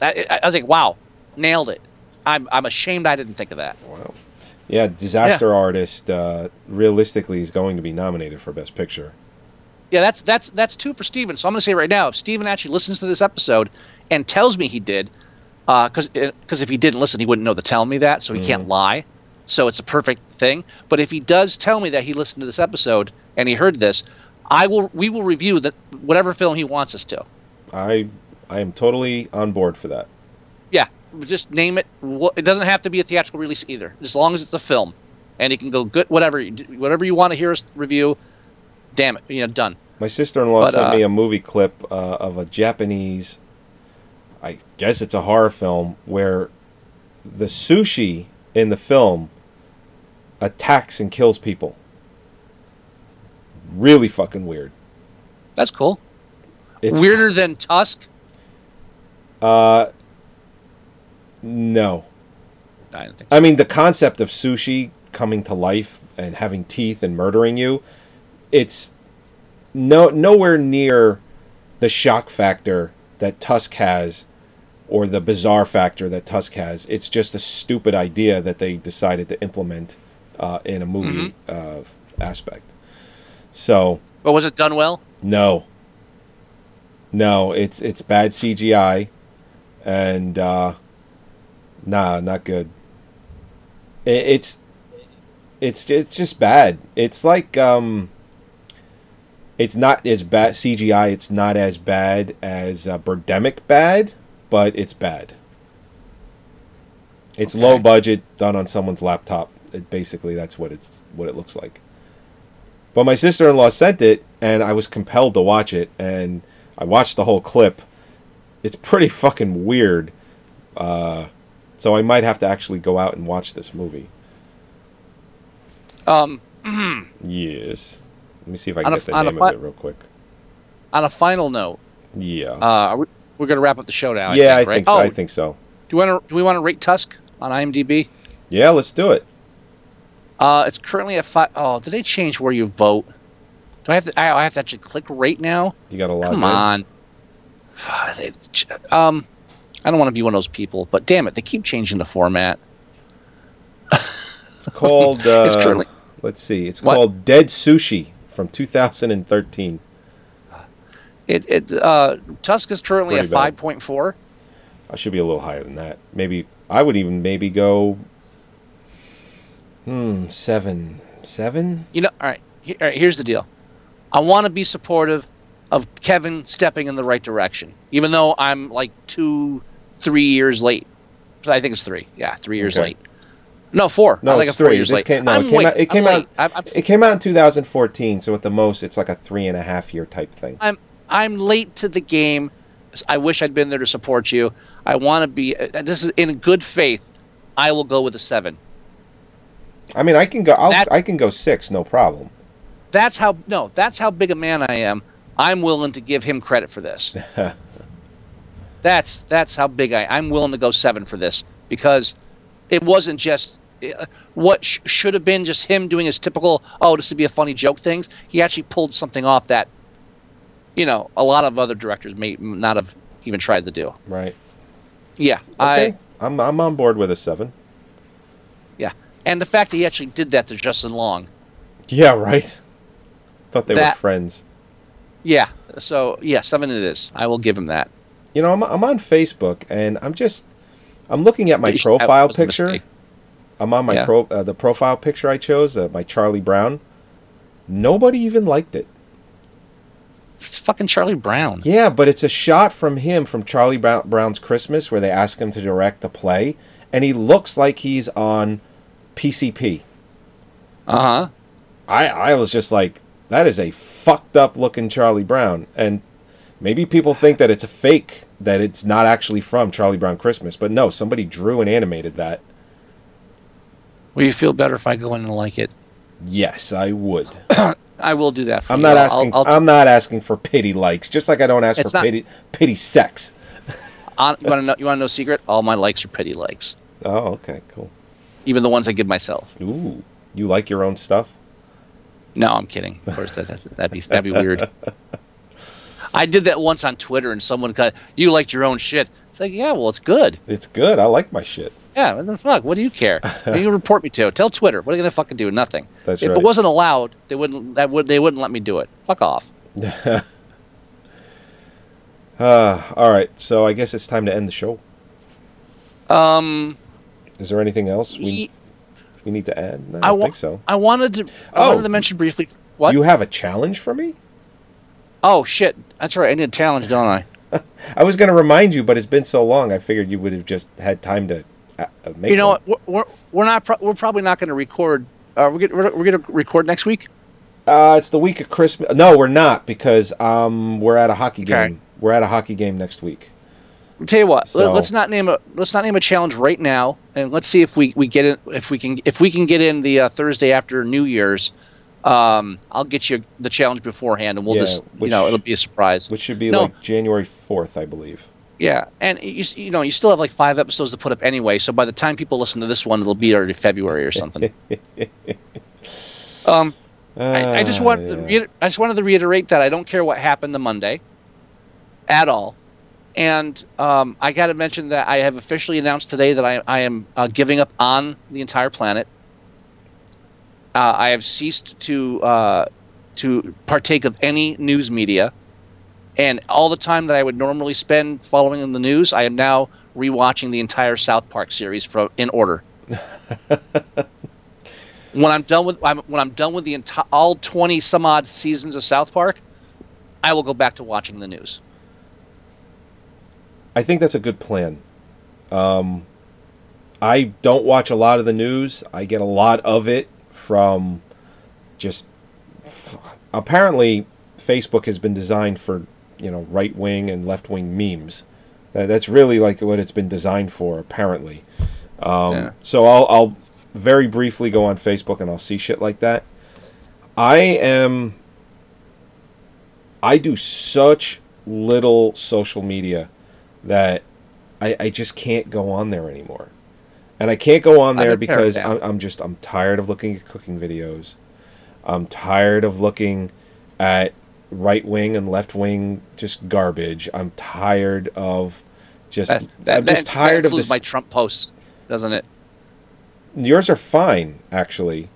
I- I was like, wow, nailed it. I'm I'm ashamed I didn't think of that. Wow. Yeah, disaster artist. Uh, realistically, is going to be nominated for best picture. Yeah, that's that's that's two for Steven. So I'm going to say right now, if Steven actually listens to this episode and tells me he did, uh, because because uh, if he didn't listen, he wouldn't know to tell me that, so he can't mm. lie. So it's a perfect thing. But if he does tell me that he listened to this episode and he heard this, I will we will review that whatever film he wants us to. I I am totally on board for that. Just name it. It doesn't have to be a theatrical release either, as long as it's a film, and it can go good whatever you whatever you want to hear us review. Damn it, you know, done. My sister-in-law But, sent uh, me a movie clip uh, of a Japanese, I guess it's a horror film where the sushi in the film attacks and kills people. Really fucking weird. That's cool. It's Weirder than Tusk. Uh, no. I don't think. I mean, the concept of sushi coming to life and having teeth and murdering you, it's no nowhere near the shock factor that Tusk has or the bizarre factor that Tusk has. It's just a stupid idea that they decided to implement uh, in a movie uh, aspect. So, But was it done well? no. No, it's it's bad CGI and uh nah, not good. It, it's it's it's just bad. It's like um it's not as bad CGI, it's not as bad as uh, Birdemic bad, but it's bad. It's low budget done on someone's laptop. It, basically that's what it's what it looks like. But my sister-in-law sent it and I was compelled to watch it and I watched the whole clip. It's pretty fucking weird. Uh, so I might have to actually go out and watch this movie. Um, Yes. Let me see if I can a- get the name fi- of it real quick. on a final note, Yeah. uh, are we, we're gonna wrap up the show now. yeah, I think, I right? think so. Oh, I think so. do we want to do we want to rate Tusk on IMDb? Yeah, let's do it. Uh, it's currently at five oh did they change where you vote? Do I have to? I I have to actually click rate now. You got a lot. Come on. Um, I don't want to be one of those people, but damn it, they keep changing the format. It's called. Uh, It's currently- Let's see. It's What? called Dead Sushi from 2013. It it uh Tusk is currently Pretty at five point four. I should be a little higher than that. Maybe I would even maybe go. Hmm, seven, seven. You know, all right. all right here's the deal. I want to be supportive of Kevin stepping in the right direction, even though I'm like two, three years late. I think it's three. Yeah, three years Okay. late. No, four. No, it's three. years late. came, no, it came out. It I'm came out. I'm, I'm, It came out in 2014. So at the most, it's like a three and a half year type thing. I'm I'm late to the game. I wish I'd been there to support you. I want to be. uh, This is in good faith. I will go with a seven. I mean, I can go. I'll, I can go six, no problem. That's how no. That's how big a man I am. I'm willing to give him credit for this. that's that's how big I. I'm willing to go seven for this because it wasn't just uh, what sh- should have been just him doing his typical oh this would be a funny joke things. He actually pulled something off that, you know, a lot of other directors may not have even tried to do. Right. Yeah, Okay. I I'm I'm on board with a seven. yeah, and the fact that he actually did that to Justin Long. Yeah. Right. Thought they were friends. Yeah, so yeah, seven it is. I will give him that. You know, I'm I'm on Facebook and I'm just I'm looking at my profile picture. I'm on my Yeah. pro uh, the profile picture I chose, uh, my Charlie Brown. Nobody even liked it. It's fucking Charlie Brown. Yeah, but it's a shot from him from Charlie Brown, Brown's Christmas where they ask him to direct the play, and he looks like he's on PCP. Uh huh. I I was just like, that is a fucked up looking Charlie Brown, and maybe people think that it's a fake, that it's not actually from Charlie Brown Christmas, but no, somebody drew and animated that. Will you feel better if I go in and like it? Yes, I would. I will do that. For I'm you. not asking. I am not asking for pity likes, just like I don't ask for not- pity pity sex. on, you want to know? You want to know? Secret? All my likes are pity likes, Oh, okay, cool. even the ones I give myself. Ooh, you like your own stuff? No, I'm kidding. Of course, that, that that'd be that'd be weird. I did that once on Twitter, and someone cut. You liked your own shit. It's like, yeah, well, it's good. It's good. I like my shit. Yeah, what the fuck? What do you care? You report me to? Tell Twitter. What are they gonna fucking do? Nothing. That's if right. it wasn't allowed, they wouldn't. That would they wouldn't let me do it. Fuck off. Uh, all right, so I guess it's time to end the show. Um, Is there anything else we we need to add? No, I, I don't wa- think so. I wanted to. I Oh. wanted to mention briefly. What? Do you have a challenge for me? Oh shit! That's right. I need a challenge, don't I? I was going to remind you, but it's been so long. I figured you would have just had time to uh, uh, make. you know one. what? We're, we're, not. Pro- we're probably not going to record. Uh, we're, gonna, we're, going to record next week. Uh, it's the week of Christmas. No, we're not because um we're at a hockey Okay. game. We're at a hockey game next week. I'll tell you what. So- Let, us not name a let's not name a challenge right now, and let's see if we, we get it if we can if we can get in the uh, Thursday after New Year's. Um, I'll get you the challenge beforehand, and we'll Yeah, just you which- know it'll be a surprise. Which should be No. like January fourth, I believe. Yeah, and you, you know you still have like five episodes to put up anyway. So by the time people listen to this one, it'll be already February or something. um, I, I just want Ah, to yeah. reiter- I just wanted to reiterate that I don't care what happened to Monday, at all, and um, I got to mention that I have officially announced today that I, I am uh, giving up on the entire planet. Uh, I have ceased to uh, to partake of any news media, and all the time that I would normally spend following the news, I am now rewatching the entire South Park series from in order. when I'm done with I'm, when I'm done with the entire all twenty some odd seasons of South Park, I will go back to watching the news. I think that's a good plan. Um, I don't watch a lot of the news. I get a lot of it from just f- apparently Facebook has been designed for you know right wing and left wing memes. That, that's really like what it's been designed for, apparently. Um, Yeah. So I'll, I'll very briefly go on Facebook and I'll see shit like that. I am. I do such little social media that I, I just can't go on there anymore. And I can't go on there because. I'm, I'm just I'm tired of looking at cooking videos. I'm tired of looking at right wing and left wing just garbage. I'm tired of just That, that, I'm just that- tired of this. my Trump posts, doesn't it? Yours are fine, actually.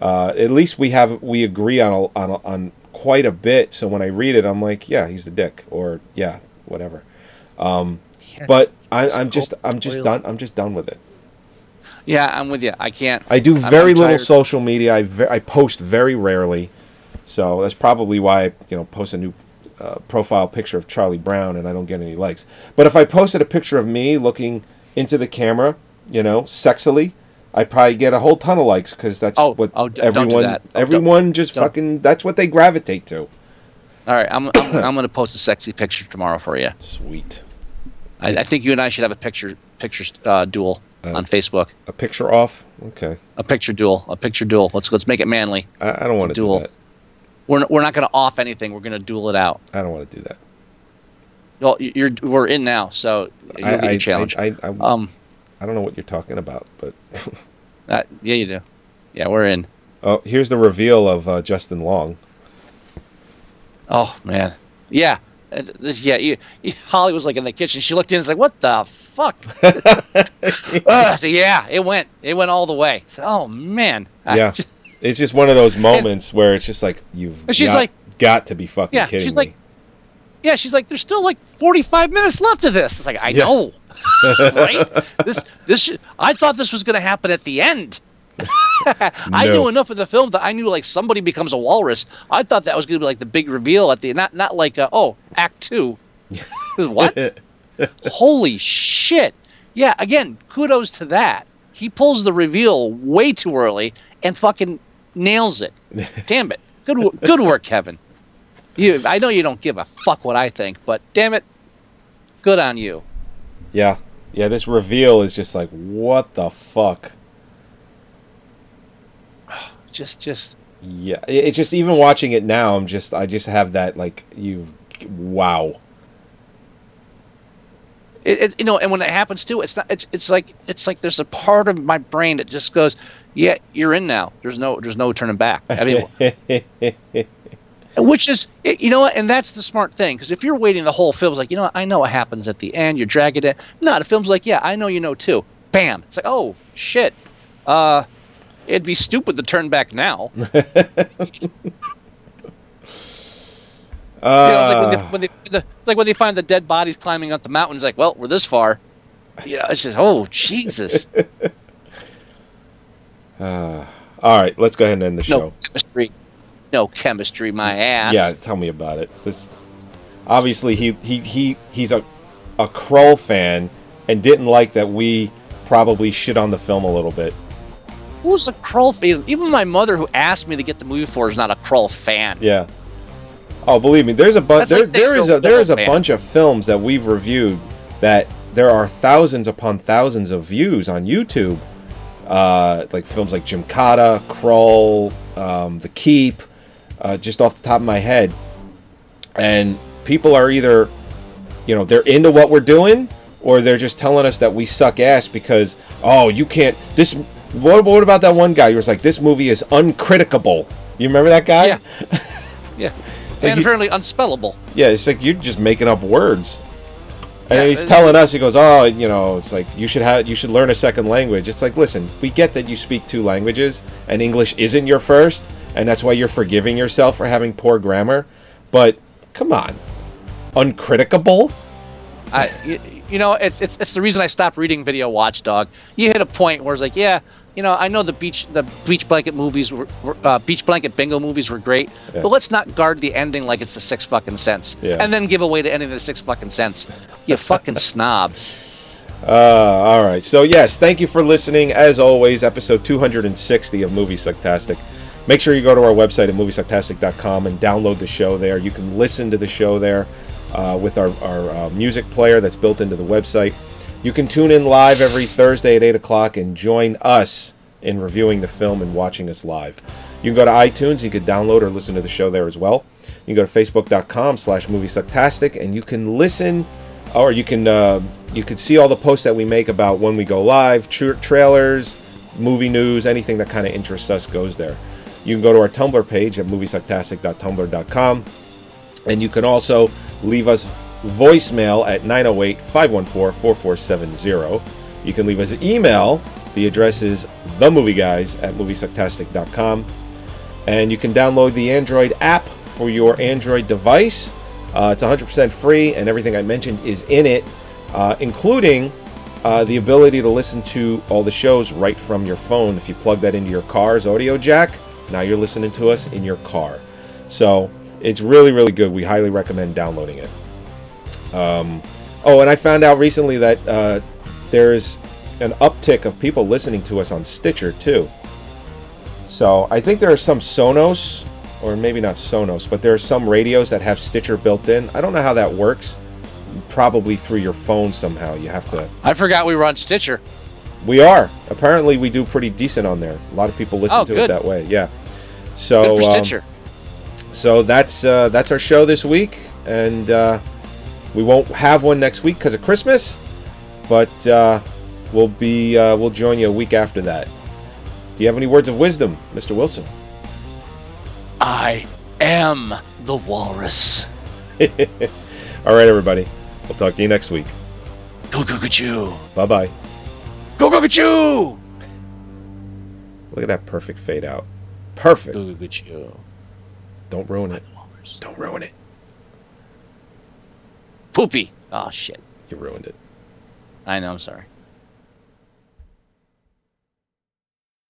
Uh, at least we have we agree on a, on a, on quite a bit. So when I read it, I'm like, yeah, he's the dick, or yeah, whatever. Um, Yeah, but I, I'm just I'm just done. I'm just done with it. Yeah, I'm with you. I can't. I do very I'm little tired. social media. I ve- I post very rarely, so that's probably why I you know post a new uh, profile picture of Charlie Brown and I don't get any likes. But if I posted a picture of me looking into the camera, you know, sexily, I'd probably get a whole ton of likes because that's Oh, what oh, d- don't do everyone that. Don't- everyone just don't. fucking that's what they gravitate to. All right, I'm I'm, I'm going to post a sexy picture tomorrow for you. Sweet. I, I think you and I should have a picture picture uh, duel on Facebook. A picture off. Okay. A picture duel. A picture duel. Let's let's make it manly. I, I don't want to do duel. that. We're n- we're not going to off anything. We're going to duel it out. I don't want to do that. Well, you're we're in now, so you'll I, be I, a challenge. I, I, I, um, I don't know what you're talking about, but uh, yeah, you do. Yeah, we're in. oh, here's the reveal of uh, Justin Long. Oh man, yeah, Uh, this, yeah. You, you- Holly was like in the kitchen. She looked in. and was like, "What the fuck?" uh, so yeah, it went. It went all the way. So, oh man. Yeah, just- it's just one of those moments where it's just like you've And she's got, like- got to be fucking Yeah, kidding she's me. like- yeah, she's like, "There's still like 45 minutes left of this." It's like, I Yeah. know, right? This, this. I thought this was going to happen at the end. I No. knew enough of the film that I knew like somebody becomes a walrus. I thought that was going to be like the big reveal at the not not like uh, oh Act Two. what? Holy shit! Yeah, again, kudos to that. He pulls the reveal way too early and fucking nails it. Damn it! Good good work, Kevin. You, I know you don't give a fuck what I think, but damn it, good on you. yeah, yeah. This reveal is just like what the fuck. Just just Yeah, it's just even watching it now. I'm just I just have that like you, wow. It, it, you know, and when it happens too, it's not. It's it's like it's like there's a part of my brain that just goes, yeah, you're in now. There's no there's no turning back. I mean, which is you know and that's the smart thing because if you're waiting the whole film it's like you know what, i know what happens at the end you're dragging it no the film's like yeah i know you know too bam it's like oh shit uh it'd be stupid to turn back now you know, it's like when they, when they the, like when they find the dead bodies climbing up the mountain. It's like well we're this far. You know it's just oh jesus. Uh, all right, let's go ahead and end the no show. chemistry. No chemistry my ass. Yeah, tell me about it. This obviously he he he he's a a Krull fan and didn't like that we probably shit on the film a little bit. who's a Krull fan? Even my mother who asked me to get the movie for is not a Krull fan. Yeah. Oh, believe me, there's a bunch. That's like There, there is a there is a bunch of films that we've reviewed that there are thousands upon thousands of views on YouTube, uh, like films like Gymkata, Krull, um, The Keep, uh, just off the top of my head. And people are either, you know, they're into what we're doing, or they're just telling us that we suck ass because, oh, you can't. This. What, what about that one guy who was like, this movie is uncriticable? You remember that guy? Yeah. Yeah. Like and apparently unspellable. Yeah, it's like you're just making up words. And Yeah, he's telling us, he goes, "Oh, you know, it's like you should have, you should learn a second language." It's like, listen, we get that you speak two languages, and English isn't your first, and that's why you're forgiving yourself for having poor grammar. But come on, uncriticable. I, you, you know, it's, it's it's the reason I stopped reading Video Watchdog. You hit a point where it's like, yeah, you know, I know the beach the beach blanket movies were, uh, beach blanket bingo movies were great, Yeah. but let's not guard the ending like it's the Sixth fucking Sense, Yeah. and then give away the ending of the Sixth fucking Sense. You fucking snob. Uh, all right. So yes, thank you for listening. As always, episode 260 of Movie Sucktastic. Make sure you go to our website at moviesucktastic.com and download the show there. You can listen to the show there uh, with our, our uh, music player that's built into the website. You can tune in live every Thursday at 8 o'clock and join us in reviewing the film and watching us live. You can go to iTunes. You can download or listen to the show there as well. You can go to facebook.com slash moviesucktastic and you can listen or you can uh, you can see all the posts that we make about when we go live, tra- trailers, movie news, anything that kind of interests us goes there. You can go to our Tumblr page at moviesucktastic.tumblr.com, and you can also leave us voicemail at 908-514-4470. You can leave us an email. The address is themovieguys at moviesucktastic.com. And you can download the Android app for your Android device. Uh, it's 100% free, and everything I mentioned is in it, uh, including uh, the ability to listen to all the shows right from your phone. If you plug that into your car's audio jack, now you're listening to us in your car. So it's really, really good. We highly recommend downloading it. Um, oh, and I found out recently that uh, there's an uptick of people listening to us on Stitcher too. So I think there are some Sonos, or maybe not Sonos, but there are some radios that have Stitcher built in. I don't know how that works. Probably through your phone somehow. You have to. I forgot we were on Stitcher. We are. Apparently, we do pretty decent on there. A lot of people listen Oh, to it that way. Yeah. So. Good for um, Stitcher. so that's uh, that's our show this week, and uh, we won't have one next week because of Christmas, but uh, we'll be uh, we'll join you a week after that. Do you have any words of wisdom, Mr. Wilson? I am the walrus. All right, everybody. We'll talk to you next week. Go go go choo. Bye bye. Go go go choo. Look at that perfect fade out. Perfect. Go go go choo. Don't ruin it. Don't ruin it. Poopy. Oh shit. You ruined it. I know. I'm sorry.